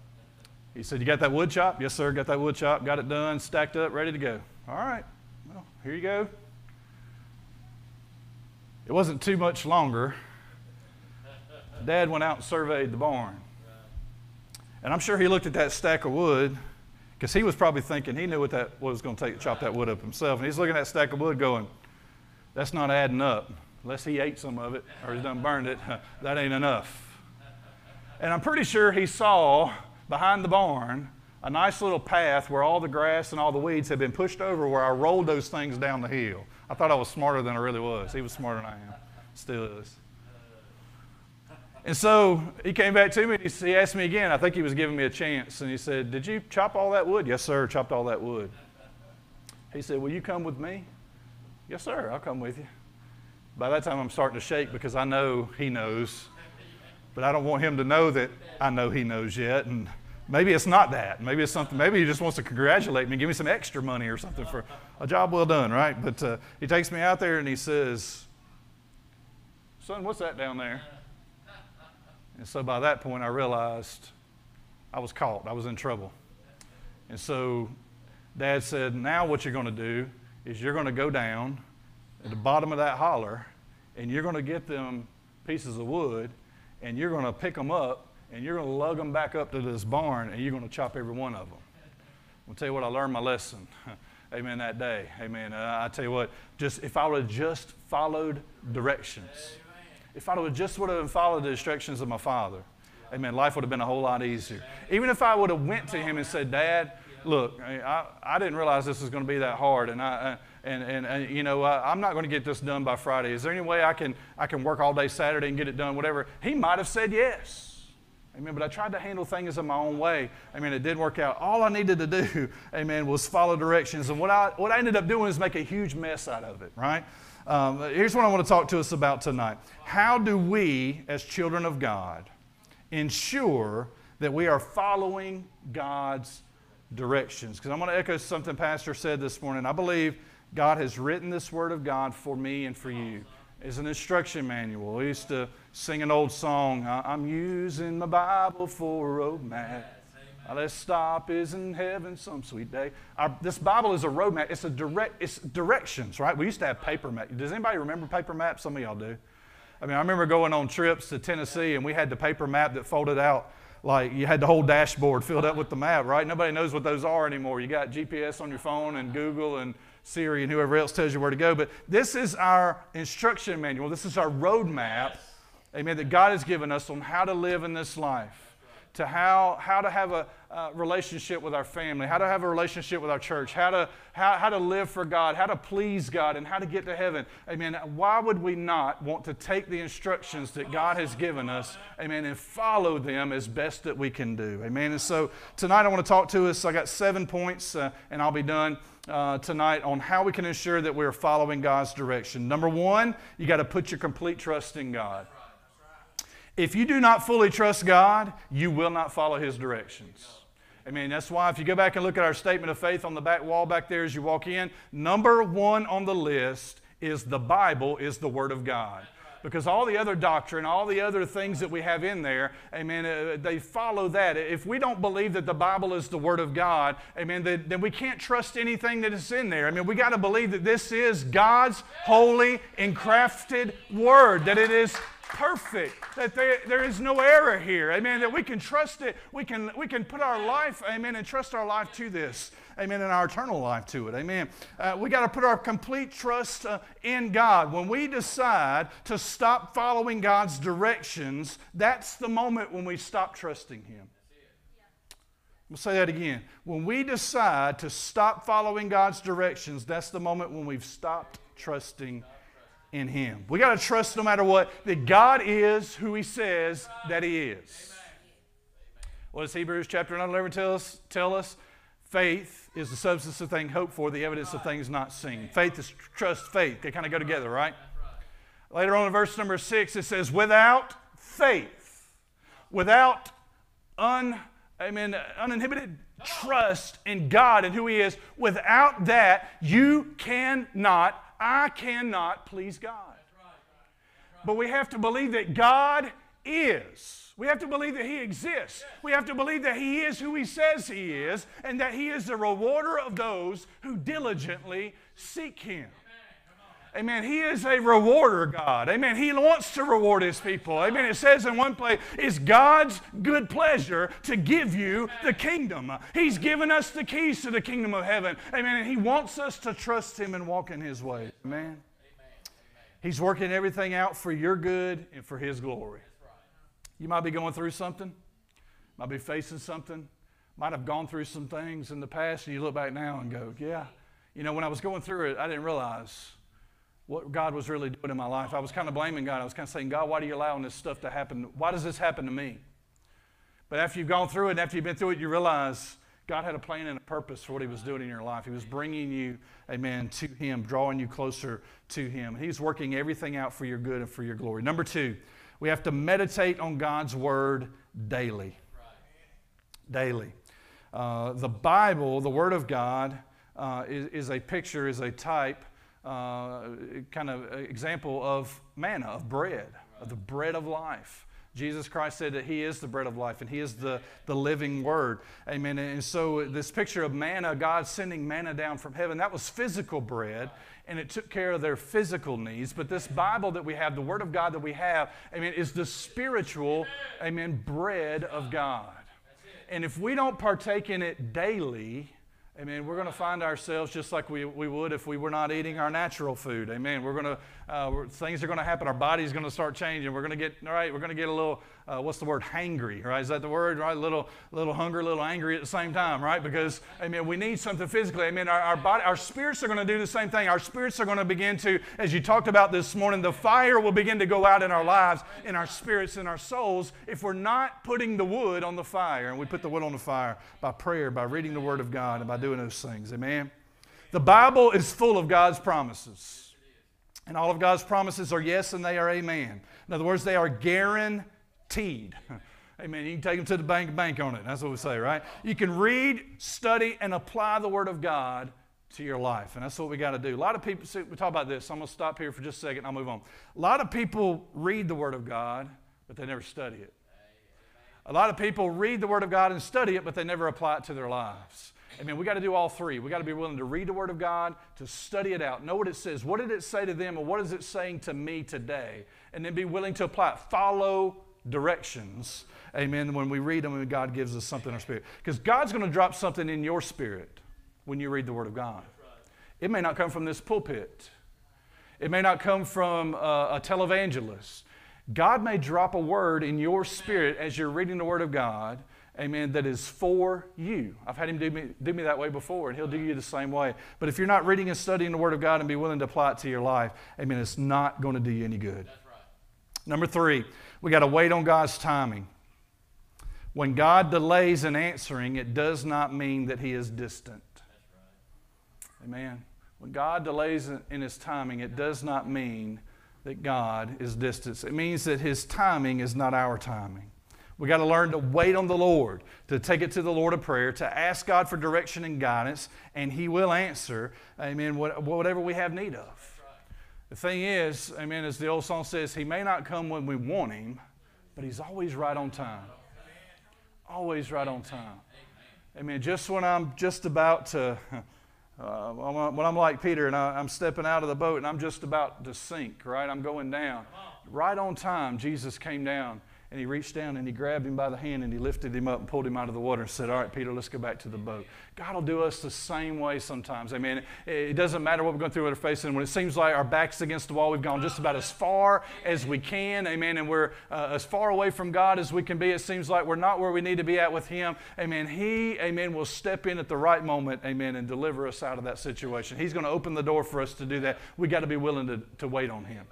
he said, You got that wood chop? Yes, sir, got that wood chop. Got it done, stacked up, ready to go. All right, well, here you go. It wasn't too much longer. Dad went out and surveyed the barn. And I'm sure he looked at that stack of wood because he was probably thinking he knew what that was going to take to chop that wood up himself. And he's looking at that stack of wood going, That's not adding up. Unless he ate some of it or he's done burned it, (laughs) that ain't enough. And I'm pretty sure he saw behind the barn a nice little path where all the grass and all the weeds had been pushed over where I rolled those things down the hill. I thought I was smarter than I really was. He was smarter than I am. Still is. And so he came back to me he asked me again. I think he was giving me a chance. And he said, Did you chop all that wood? Yes, sir, chopped all that wood. He said, Will you come with me? Yes, sir, I'll come with you. By that time, I'm starting to shake because I know he knows. But I don't want him to know that I know he knows yet. And maybe it's not that. Maybe it's something, maybe he just wants to congratulate me, give me some extra money or something for a job well done, right? But uh, he takes me out there and he says, Son, what's that down there? And so by that point, I realized I was caught. I was in trouble. And so Dad said, Now what you're going to do is you're going to go down at the bottom of that holler and you're going to get them pieces of wood and you're going to pick them up and you're going to lug them back up to this barn and you're going to chop every one of them. I'll tell you what, I learned my lesson. (laughs) Amen. That day. Amen. Uh, I tell you what, just if I would have just followed directions, if I would have just would have followed the instructions of my father, amen, life would have been a whole lot easier. Even if I would have went to him and said, Dad, look, I, I didn't realize this was going to be that hard, and I, and, and, and you know, I, I'm not going to get this done by Friday. Is there any way I can, I can work all day Saturday and get it done, whatever? He might have said yes. Amen. But I tried to handle things in my own way. I mean, it didn't work out. All I needed to do, (laughs) amen, was follow directions. And what I, what I ended up doing is make a huge mess out of it, right? Um, here's what I want to talk to us about tonight. How do we, as children of God, ensure that we are following God's directions? Because I'm going to echo something Pastor said this morning. I believe God has written this Word of God for me and for you as an instruction manual. We used to sing an old song, I'm using my Bible for a roadmap. Let's stop is in heaven some sweet day. Our, this Bible is a roadmap. It's a direct. It's directions, right? We used to have paper maps. Does anybody remember paper maps? Some of y'all do. I mean, I remember going on trips to Tennessee, and we had the paper map that folded out like you had the whole dashboard filled up with the map, right? Nobody knows what those are anymore. You got GPS on your phone and Google and Siri and whoever else tells you where to go. But this is our instruction manual. This is our roadmap, amen, that God has given us on how to live in this life to how, how to have a uh, relationship with our family, how to have a relationship with our church, how to, how, how to live for God, how to please God, and how to get to heaven. Amen. Why would we not want to take the instructions that God has given us, amen, and follow them as best that we can do? Amen. And so tonight I want to talk to us. I got seven points, uh, and I'll be done. Uh, tonight on how we can ensure that we're following God's direction. Number one, you got to put your complete trust in God. If you do not fully trust God, you will not follow His directions. I mean, that's why if you go back and look at our statement of faith on the back wall back there as you walk in, number one on the list is the Bible is the Word of God. Because all the other doctrine, all the other things that we have in there, amen, uh, they follow that. If we don't believe that the Bible is the Word of God, amen, then, then we can't trust anything that is in there. I mean, we got to believe that this is God's holy and crafted Word, that it is perfect, that there, there is no error here. Amen. That we can trust it. We can, we can put our life, amen, and trust our life to this. Amen. And our eternal life to it. Amen. Uh, we got to put our complete trust uh, in God. When we decide to stop following God's directions, that's the moment when we stop trusting Him. We'll say that again. When we decide to stop following God's directions, that's the moment when we've stopped trusting in Him. We got to trust no matter what that God is who He says that He is. What does Hebrews chapter 9 11 tell us? Tell us? Faith is the substance of things hoped for, the evidence of things not seen. Faith is trust, faith. They kind of go together, right? Later on in verse number 6, it says, without faith, without un, I mean, uninhibited trust in God and who He is, without that, you cannot I cannot please God. But we have to believe that God is. We have to believe that He exists. We have to believe that He is who He says He is, and that He is the rewarder of those who diligently seek Him. Amen. He is a rewarder God. Amen. He wants to reward his people. Amen. It says in one place, it's God's good pleasure to give you the kingdom. He's given us the keys to the kingdom of heaven. Amen. And he wants us to trust him and walk in his way. Amen. He's working everything out for your good and for his glory. You might be going through something, might be facing something, might have gone through some things in the past, and you look back now and go, yeah, you know, when I was going through it, I didn't realize what God was really doing in my life. I was kind of blaming God. I was kind of saying, God, why do you allowing this stuff to happen? Why does this happen to me? But after you've gone through it and after you've been through it, you realize God had a plan and a purpose for what He was doing in your life. He was bringing you, amen, to Him, drawing you closer to Him. He's working everything out for your good and for your glory. Number two, we have to meditate on God's Word daily. Daily. Uh, the Bible, the Word of God, uh, is, is, a picture, is a type, uh, kind of example of manna, of bread, of the bread of life. Jesus Christ said that He is the bread of life and He is the, the living Word. Amen. And so, this picture of manna, God sending manna down from heaven, that was physical bread and it took care of their physical needs. But this Bible that we have, the Word of God that we have, amen, is the spiritual, amen, bread of God. And if we don't partake in it daily, Amen. We're going to find ourselves just like we, we would if we were not eating our natural food. Amen. We're going to, uh, things are going to happen. Our body's going to start changing. We're going to get, all right, we're going to get a little, uh, what's the word, hangry, right? Is that the word, right? Little, little hungry, little angry at the same time, right? Because, amen, we need something physically. Amen. Our, our, body, our spirits are going to do the same thing. Our spirits are going to begin to, as you talked about this morning, the fire will begin to go out in our lives, in our spirits, in our souls, if we're not putting the wood on the fire. And we put the wood on the fire by prayer, by reading the Word of God, and by doing those things. Amen. The Bible is full of God's promises. And all of God's promises are yes and they are amen. In other words, they are guaranteed guaranteed. (laughs) Amen. You can take them to the bank, bank on it. That's what we say, right? You can read, study, and apply the Word of God to your life. And that's what we got to do. A lot of people, see, we talk about this. I'm going to stop here for just a second I'll move on. A lot of people read the Word of God, but they never study it. A lot of people read the Word of God and study it, but they never apply it to their lives. I mean, we got to do all three. We got to be willing to read the Word of God, to study it out, know what it says. What did it say to them, and what is it saying to me today? And then be willing to apply it. Follow directions, amen, when we read them and God gives us something in our spirit. Because God's going to drop something in your spirit when you read the Word of God. It may not come from this pulpit, it may not come from a, a televangelist. God may drop a word in your spirit as you're reading the Word of God, amen, that is for you. I've had Him do me, do me that way before, and He'll do you the same way. But if you're not reading and studying the Word of God and be willing to apply it to your life, amen, it's not going to do you any good. Number three, we got to wait on God's timing. When God delays in answering, it does not mean that He is distant. Amen. When God delays in His timing, it does not mean that God is distant. It means that His timing is not our timing. We got to learn to wait on the Lord, to take it to the Lord of prayer, to ask God for direction and guidance, and He will answer, amen, whatever we have need of. The thing is, amen, as the old song says, He may not come when we want Him, but He's always right on time. Always right on time. Amen. Just when I'm just about to, (laughs) uh, when I'm like Peter and I, I'm stepping out of the boat and I'm just about to sink, right? I'm going down. Right on time, Jesus came down and he reached down and he grabbed him by the hand and he lifted him up and pulled him out of the water and said, All right, Peter, let's go back to the boat. God will do us the same way sometimes. Amen. it doesn't matter what we're going through, what we're facing. When it seems like our back's against the wall, we've gone just about as far as we can. Amen. And we're uh, as far away from God as we can be. It seems like we're not where we need to be at with Him. Amen. He, amen, will step in at the right moment, amen, and deliver us out of that situation. He's going to open the door for us to do that. We've got to be willing to, to wait on Him.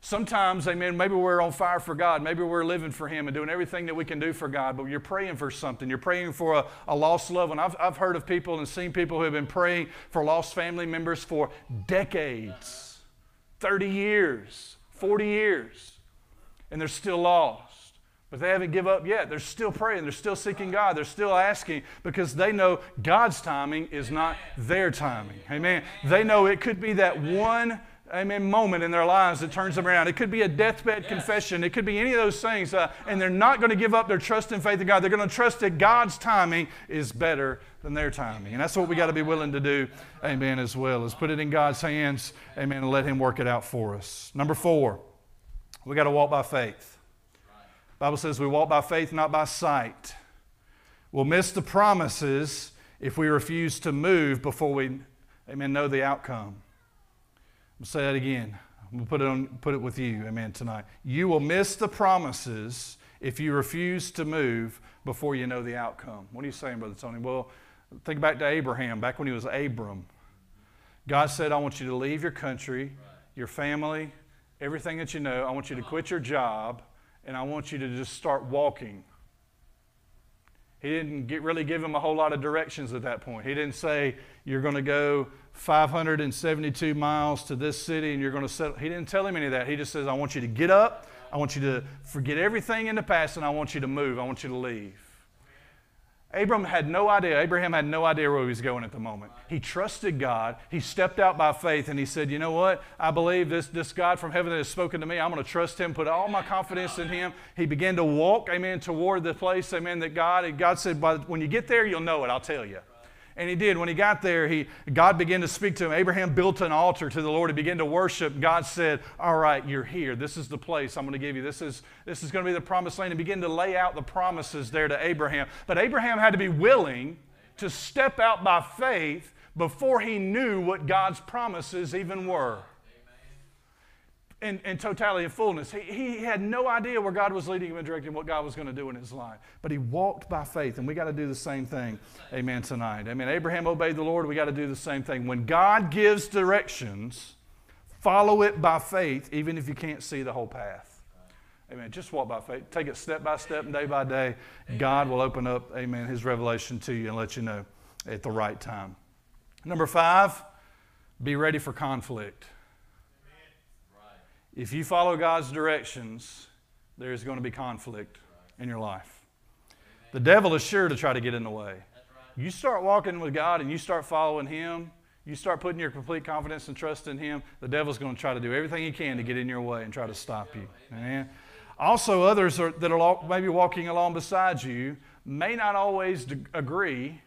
Sometimes, amen, maybe we're on fire for God. Maybe we're living for Him and doing everything that we can do for God, but you're praying for something. You're praying for a, a lost loved one. I've, I've heard of people and seen people who have been praying for lost family members for decades 30 years, 40 years, and they're still lost. But they haven't given up yet. They're still praying. They're still seeking God. They're still asking because they know God's timing is not their timing. Amen. They know it could be that one amen, moment in their lives that turns them around. It could be a deathbed yes. confession. It could be any of those things. Uh, and they're not going to give up their trust and faith in God. They're going to trust that God's timing is better than their timing. And that's what we got to be willing to do, amen, as well, is put it in God's hands, amen, and let Him work it out for us. Number four, we got to walk by faith. The Bible says we walk by faith, not by sight. We'll miss the promises if we refuse to move before we, amen, know the outcome. I'll say that again. I'm going to put it, on, put it with you, amen, tonight. You will miss the promises if you refuse to move before you know the outcome. What are you saying, Brother Tony? Well, think back to Abraham, back when he was Abram. God said, I want you to leave your country, your family, everything that you know. I want you to quit your job, and I want you to just start walking. He didn't get, really give him a whole lot of directions at that point. He didn't say, You're going to go 572 miles to this city and you're going to settle. He didn't tell him any of that. He just says, I want you to get up. I want you to forget everything in the past and I want you to move. I want you to leave. Abram had no idea. Abraham had no idea where he was going at the moment. He trusted God. He stepped out by faith and he said, You know what? I believe this, this God from heaven that has spoken to me. I'm going to trust him, put all my confidence in him. He began to walk, amen, toward the place, amen, that God, God said, When you get there, you'll know it. I'll tell you. And he did. When he got there, he, God began to speak to him. Abraham built an altar to the Lord. He began to worship. God said, All right, you're here. This is the place I'm going to give you. This is, this is going to be the promised land. And began to lay out the promises there to Abraham. But Abraham had to be willing to step out by faith before he knew what God's promises even were in, in totality and fullness. He, he had no idea where God was leading him and directing what God was going to do in his life. But he walked by faith, and we got to do the same thing, amen, tonight. Amen. Abraham obeyed the Lord, we got to do the same thing. When God gives directions, follow it by faith, even if you can't see the whole path. Amen. Just walk by faith. Take it step by step and day by day. God will open up, amen, his revelation to you and let you know at the right time. Number five, be ready for conflict. If you follow God's directions, there's going to be conflict in your life. The devil is sure to try to get in the way. You start walking with God and you start following Him, you start putting your complete confidence and trust in Him, the devil's going to try to do everything he can to get in your way and try to stop you. Amen. Also, others are, that are maybe walking along beside you may not always agree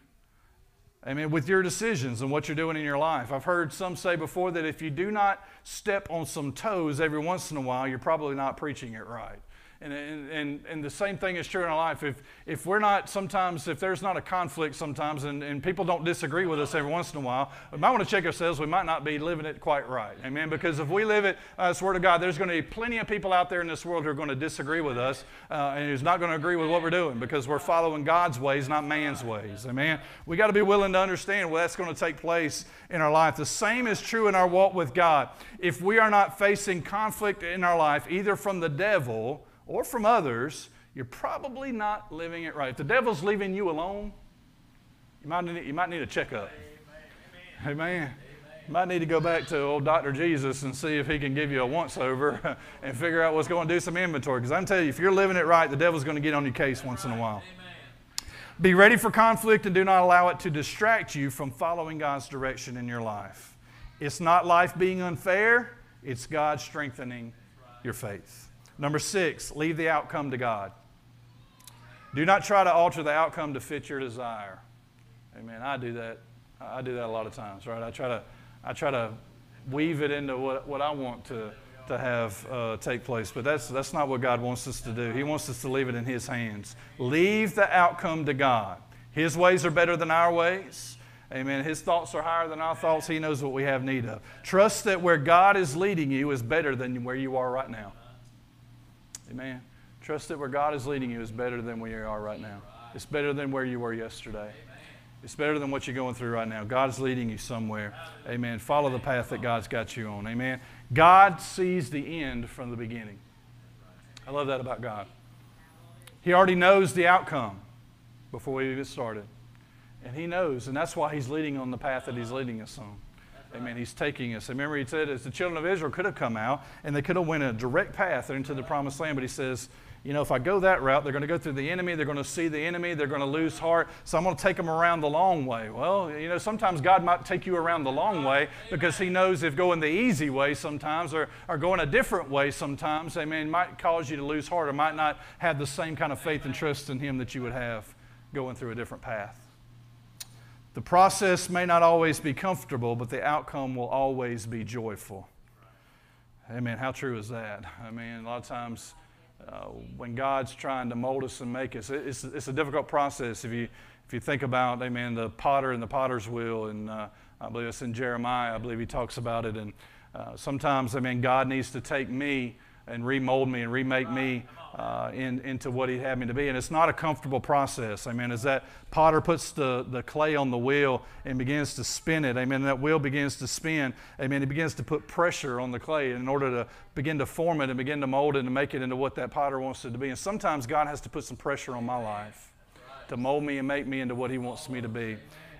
I mean, with your decisions and what you're doing in your life. I've heard some say before that if you do not step on some toes every once in a while, you're probably not preaching it right. And, and, and the same thing is true in our life. If, if we're not sometimes, if there's not a conflict sometimes and, and people don't disagree with us every once in a while, we might want to check ourselves. We might not be living it quite right. Amen. Because if we live it, uh, Word of God, there's going to be plenty of people out there in this world who are going to disagree with us uh, and who's not going to agree with what we're doing because we're following God's ways, not man's ways. Amen. We got to be willing to understand well, that's going to take place in our life. The same is true in our walk with God. If we are not facing conflict in our life, either from the devil, or from others, you're probably not living it right. If the devil's leaving you alone, you might need, you might need a checkup. Amen. Amen. You might need to go back to old Dr. Jesus and see if he can give you a once over (laughs) and figure out what's going to do some inventory. Because I'm telling you, if you're living it right, the devil's going to get on your case once in a while. Be ready for conflict and do not allow it to distract you from following God's direction in your life. It's not life being unfair, it's God strengthening your faith. Number six, leave the outcome to God. Do not try to alter the outcome to fit your desire. Amen. I do that. I do that a lot of times, right? I try to, I try to weave it into what, what I want to, to have uh, take place. But that's, that's not what God wants us to do. He wants us to leave it in His hands. Leave the outcome to God. His ways are better than our ways. Amen. His thoughts are higher than our thoughts. He knows what we have need of. Trust that where God is leading you is better than where you are right now. Amen. Trust that where God is leading you is better than where you are right now. It's better than where you were yesterday. It's better than what you're going through right now. God is leading you somewhere. Amen. Follow the path that God's got you on. Amen. God sees the end from the beginning. I love that about God. He already knows the outcome before we get started. And He knows, and that's why He's leading on the path that He's leading us on. Amen. He's taking us. Remember, he said, as the children of Israel could have come out and they could have went a direct path into the promised land, but he says, you know, if I go that route, they're going to go through the enemy, they're going to see the enemy, they're going to lose heart, so I'm going to take them around the long way. Well, you know, sometimes God might take you around the long way because He knows if going the easy way sometimes or, or going a different way sometimes, amen, might cause you to lose heart or might not have the same kind of faith and trust in Him that you would have going through a different path. The process may not always be comfortable, but the outcome will always be joyful. Amen. How true is that? I mean, a lot of times uh, when God's trying to mold us and make us, it's, it's a difficult process. If you, if you think about, amen, the potter and the potter's wheel, and uh, I believe it's in Jeremiah, I believe he talks about it. And uh, sometimes, I mean, God needs to take me and remold me and remake me uh, in, into what He had me to be. And it's not a comfortable process. Amen. As that potter puts the, the clay on the wheel and begins to spin it, amen, that wheel begins to spin, amen, he begins to put pressure on the clay in order to begin to form it and begin to mold it and make it into what that potter wants it to be. And sometimes God has to put some pressure on my life to mold me and make me into what He wants me to be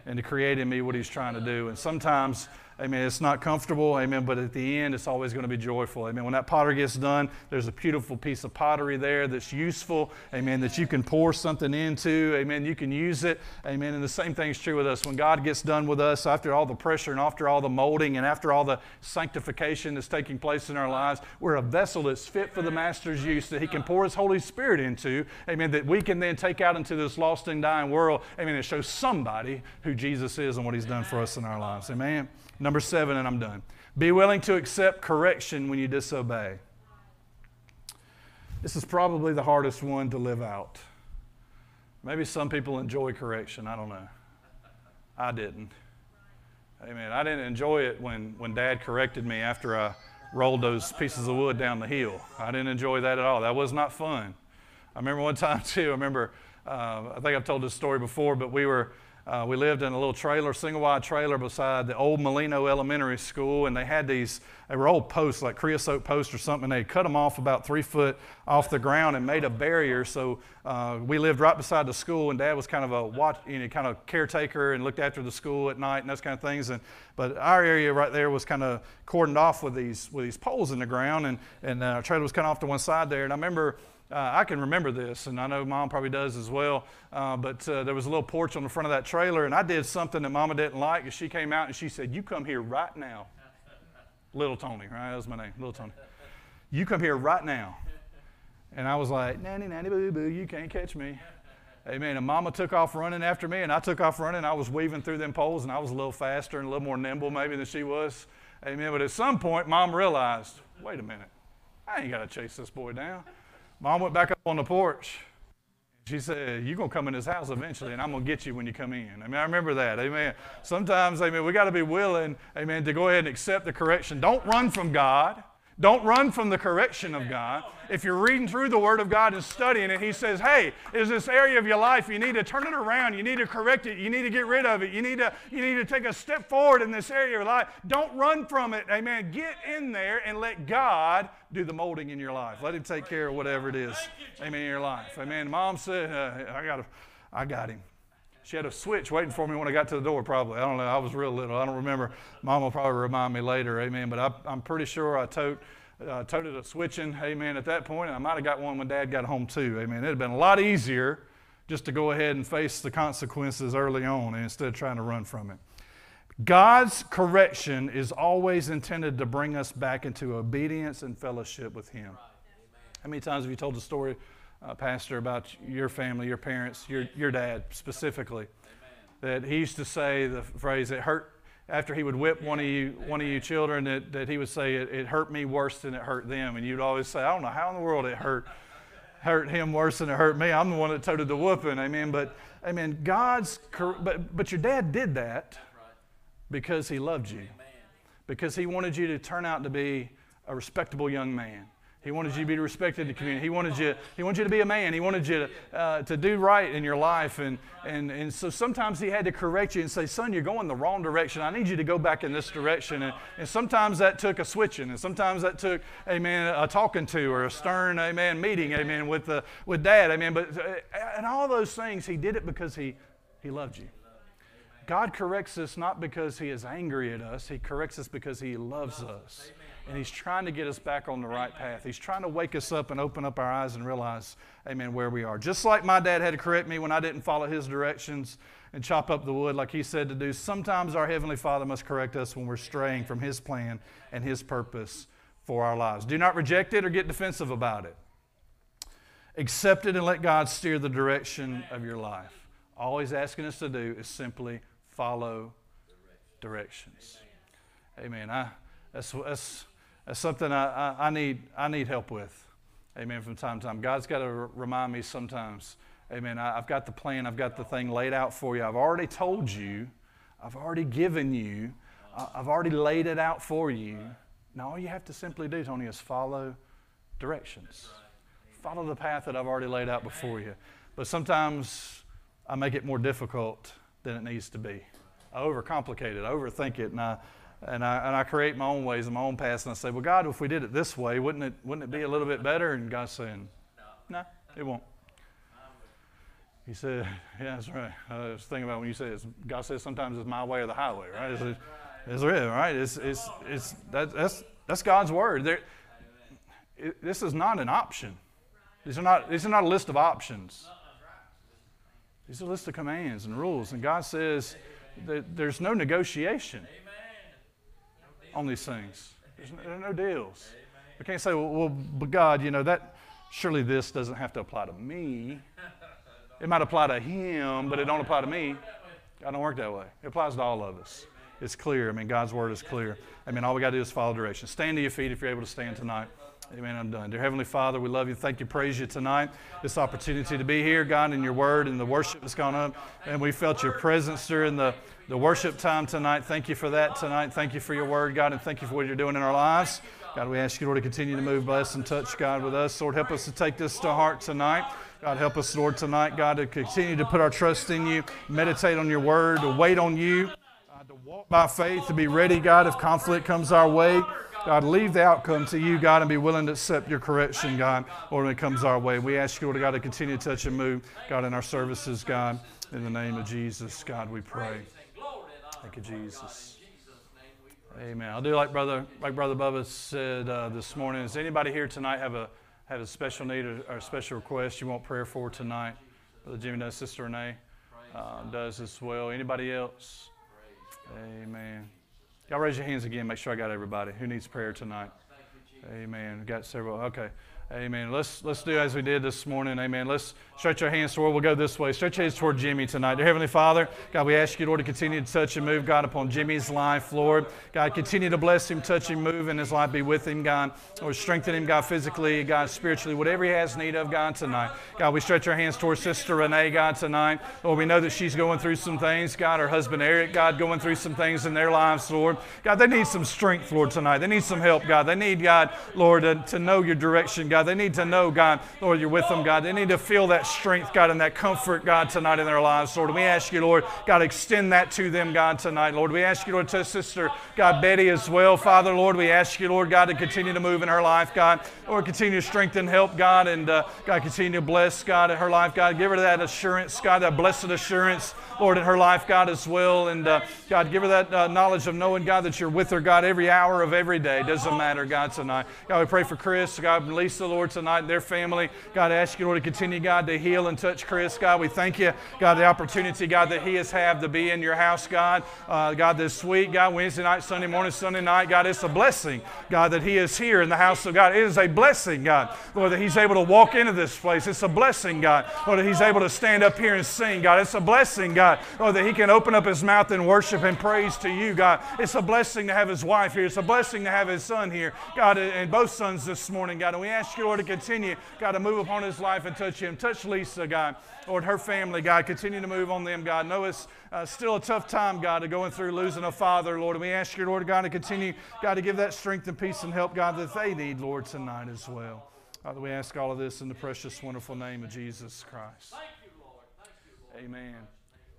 and to create in me what He's trying to do. And sometimes Amen. It's not comfortable. Amen. But at the end, it's always going to be joyful. Amen. When that potter gets done, there's a beautiful piece of pottery there that's useful. Amen. That you can pour something into. Amen. You can use it. Amen. And the same thing is true with us. When God gets done with us, after all the pressure and after all the molding and after all the sanctification that's taking place in our lives, we're a vessel that's fit for the Master's use that He can pour His Holy Spirit into. Amen. That we can then take out into this lost and dying world. Amen. And show somebody who Jesus is and what He's done for us in our lives. Amen. Number seven, and I'm done. Be willing to accept correction when you disobey. This is probably the hardest one to live out. Maybe some people enjoy correction. I don't know. I didn't. Amen. I didn't enjoy it when, when Dad corrected me after I rolled those pieces of wood down the hill. I didn't enjoy that at all. That was not fun. I remember one (laughs) time, too, I remember, uh, I think I've told this story before, but we were uh, we lived in a little trailer, single wide trailer beside the old Molino Elementary School, and they had these, they were old posts, like creosote posts or something. and They cut them off about three foot off the ground and made a barrier. So uh, we lived right beside the school, and Dad was kind of a watch, you know, kind of caretaker and looked after the school at night and those kind of things. And but our area right there was kind of cordoned off with these with these poles in the ground, and and uh, our trailer was kind of off to one side there. And I remember uh, I can remember this, and I know mom probably does as well. Uh, but uh, there was a little porch on the front of that trailer, and I did something that mama didn't like. And she came out and she said, You come here right now. (laughs) Little Tony, right? That was my name, Little Tony. You come here right now. And I was like, Nanny, nanny, boo, boo, you can't catch me. Amen. And mama took off running after me, and I took off running. I was weaving through them poles, and I was a little faster and a little more nimble maybe than she was. Amen. But at some point, mom realized, wait a minute, I ain't got to chase this boy down. Mom went back up on the porch. She said, You're going to come in this house eventually, and I'm going to get you when you come in. I mean, I remember that. Amen. Sometimes, amen, we got to be willing, amen, to go ahead and accept the correction. Don't run from God. Don't run from the correction of God. If you're reading through the Word of God and studying it, He says, Hey, is this area of your life, you need to turn it around. You need to correct it. You need to get rid of it. You need to, you need to take a step forward in this area of your life. Don't run from it. Amen. Get in there and let God do the molding in your life. Let Him take care of whatever it is, amen, in your life. Amen. Mom said, uh, I, got I got him. She had a switch waiting for me when I got to the door, probably. I don't know. I was real little. I don't remember. Mom will probably remind me later. Amen. But I, am pretty sure I tote, uh, toted a switching. Amen. At that point, I might have got one when Dad got home too. Amen. It'd have been a lot easier just to go ahead and face the consequences early on instead of trying to run from it. God's correction is always intended to bring us back into obedience and fellowship with Him. How many times have you told the story uh, Pastor, about your family, your parents, your, your dad specifically. That he used to say the phrase, it hurt, after he would whip one of you, one of you children, that, that he would say, it, it hurt me worse than it hurt them. And you'd always say, I don't know how in the world it hurt, hurt him worse than it hurt me. I'm the one that toted the whooping. Amen. But, amen, God's, but, but your dad did that because he loved you, because he wanted you to turn out to be a respectable young man. He wanted you to be respected in the community. He wanted you, he wanted you to be a man. He wanted you to, uh, to do right in your life. And, and, and so sometimes he had to correct you and say, son, you're going the wrong direction. I need you to go back in this direction. And, and sometimes that took a switching. And sometimes that took, amen, a talking to or a stern, amen, meeting, amen, with, the, with dad, amen. But, uh, and all those things, he did it because he, he loved you. God corrects us not because he is angry at us. He corrects us because he loves us and He's trying to get us back on the right path. He's trying to wake us up and open up our eyes and realize, amen, where we are. Just like my dad had to correct me when I didn't follow his directions and chop up the wood like he said to do, sometimes our Heavenly Father must correct us when we're straying from His plan and His purpose for our lives. Do not reject it or get defensive about it. Accept it and let God steer the direction of your life. All He's asking us to do is simply follow directions. Amen. I, that's, that's that's something I, I, I, need, I need help with. Amen. From time to time. God's got to r- remind me sometimes. Amen. I, I've got the plan, I've got the thing laid out for you. I've already told you, I've already given you, I've already laid it out for you. Now, all you have to simply do, Tony, is follow directions. follow the path that I've already laid out before you. But sometimes I make it more difficult than it needs to be. I overcomplicate it, I overthink it, and I, and I, and I create my own ways and my own paths. And I say, well, God, if we did it this way, wouldn't it, wouldn't it be a little bit better? And God's saying, no, it won't. He said, yeah, that's right. I was thinking about when you say God says sometimes it's my way or the highway, right? It's, it's real, right? It's, it's, it's, that, that's, that's God's word. There, it, this is not an option. These are not, these are not a list of options. These are a list of commands and rules. And God says that there's no negotiation on these things. There's no, there are no deals. We can't say, well, well, but God, you know, that surely this doesn't have to apply to me. It might apply to him, but it don't apply to me. God don't work that way. It applies to all of us. It's clear. I mean, God's word is clear. I mean, all we got to do is follow direction. Stand to your feet if you're able to stand tonight. Amen. I'm done. Dear Heavenly Father, we love you. Thank you. Praise you tonight. This opportunity to be here, God, in your word and the worship that's gone up. And we felt your presence during the, the worship time tonight. Thank you for that tonight. Thank you for your word, God, and thank you for what you're doing in our lives. God, we ask you, Lord, to continue to move, bless, and touch, God, with us. Lord, help us to take this to heart tonight. God, help us, Lord, tonight, God, to continue to put our trust in you, meditate on your word, to wait on you, uh, to walk by faith, to be ready, God, if conflict comes our way. God, leave the outcome to you, God, and be willing to accept your correction, God, when it comes our way. We ask you, Lord, God, to continue to touch and move, God, in our services, God. In the name of Jesus, God, we pray. Thank you, Jesus. Amen. I'll do like brother, like brother Bubba said uh, this morning. Does anybody here tonight have a have a special need or, or a special request you want prayer for tonight? Brother Jimmy does. Sister Renee uh, does as well. Anybody else? Amen. Y'all raise your hands again. Make sure I got everybody. Who needs prayer tonight? Amen. We got several. Okay. Amen. Let's let's do as we did this morning. Amen. Let's stretch our hands toward. We'll go this way. Stretch your hands toward Jimmy tonight. Dear Heavenly Father, God, we ask you, Lord, to continue to touch and move, God, upon Jimmy's life, Lord. God, continue to bless him, touch him, move in his life, be with him, God. Lord, strengthen him, God, physically, God, spiritually, whatever he has need of, God, tonight. God, we stretch our hands toward Sister Renee, God, tonight. Lord, we know that she's going through some things, God. Her husband Eric, God, going through some things in their lives, Lord. God, they need some strength, Lord, tonight. They need some help, God. They need, God, Lord, to, to know your direction, God. They need to know, God. God, Lord, you're with them, God. They need to feel that strength, God, and that comfort, God, tonight in their lives, Lord. We ask you, Lord, God, extend that to them, God, tonight, Lord. We ask you, Lord, to Sister, God, Betty as well, Father, Lord. We ask you, Lord, God, to continue to move in her life, God. Lord, continue to strengthen, help, God, and uh, God, continue to bless, God, in her life, God. Give her that assurance, God, that blessed assurance, Lord, in her life, God, as well. And uh, God, give her that uh, knowledge of knowing, God, that you're with her, God, every hour of every day. Doesn't matter, God, tonight. God, we pray for Chris, God, Lisa, Lord, tonight, their family. God, I ask you, Lord, to continue, God, to heal and touch Chris. God, we thank you, God, the opportunity, God, that he has had to be in your house, God. Uh, God, this week, God, Wednesday night, Sunday morning, Sunday night, God, it's a blessing, God, that he is here in the house of God. It is a blessing, God, Lord, that he's able to walk into this place. It's a blessing, God, Lord, that he's able to stand up here and sing, God. It's a blessing, God, Lord, that he can open up his mouth and worship and praise to you, God. It's a blessing to have his wife here. It's a blessing to have his son here, God, and both sons this morning, God. And we ask you, Lord, to continue, God, to move upon his life and touch him. Touch Lisa, God. Lord, her family, God. Continue to move on them, God. Know it's uh, still a tough time, God, to going through losing a father, Lord. And we ask you, Lord, God, to continue, God, to give that strength and peace and help, God, that they need, Lord, tonight as well. Father, we ask all of this in the precious, wonderful name of Jesus Christ. Thank you, you, Lord. amen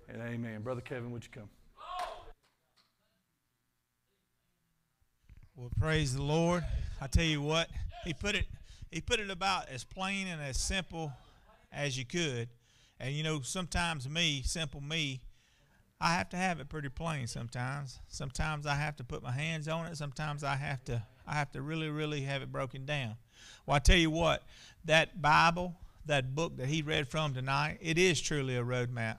and amen. Brother Kevin, would you come? Well, praise the Lord. I tell you what, he put it he put it about as plain and as simple as you could. And you know, sometimes me, simple me, I have to have it pretty plain sometimes. Sometimes I have to put my hands on it. Sometimes I have to I have to really, really have it broken down. Well, I tell you what, that Bible, that book that he read from tonight, it is truly a roadmap.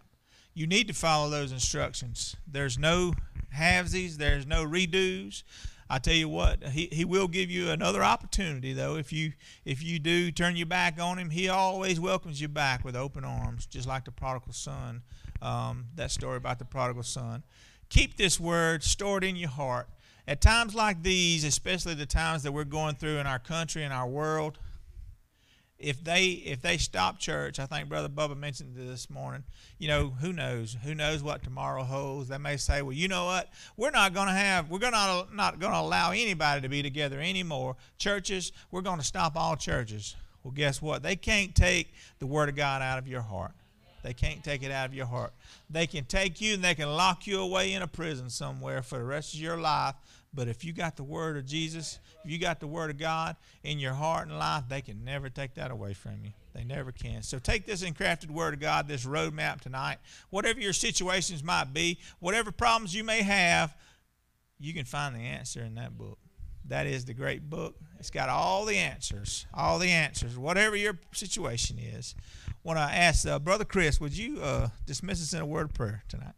You need to follow those instructions. There's no halvesies, there's no redos. I tell you what, he, he will give you another opportunity though. If you if you do turn your back on him, he always welcomes you back with open arms, just like the prodigal son. Um, that story about the prodigal son. Keep this word stored in your heart. At times like these, especially the times that we're going through in our country and our world, if they if they stop church, I think Brother Bubba mentioned this morning. You know, who knows? Who knows what tomorrow holds? They may say, "Well, you know what? We're not going to have. We're going to not going to allow anybody to be together anymore. Churches, we're going to stop all churches." Well, guess what? They can't take the Word of God out of your heart. They can't take it out of your heart. They can take you and they can lock you away in a prison somewhere for the rest of your life. But if you got the Word of Jesus, if you got the Word of God in your heart and life, they can never take that away from you. They never can. So take this engrafted Word of God, this roadmap tonight. Whatever your situations might be, whatever problems you may have, you can find the answer in that book. That is the great book. It's got all the answers, all the answers, whatever your situation is. Want to ask uh, Brother Chris, would you uh, dismiss us in a word of prayer tonight?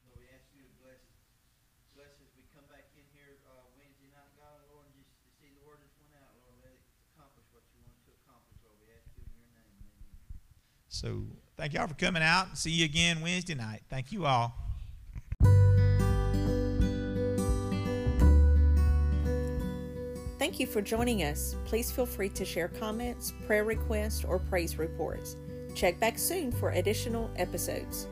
So we ask you to bless, bless as we come back in here uh, Wednesday night, God, Lord, and just to see the word that's went out, Lord, let it accomplish what you want to accomplish, Lord. We ask you in your name. Amen. So thank y'all for coming out. See you again Wednesday night. Thank you all. Thank you for joining us. Please feel free to share comments, prayer requests, or praise reports. Check back soon for additional episodes.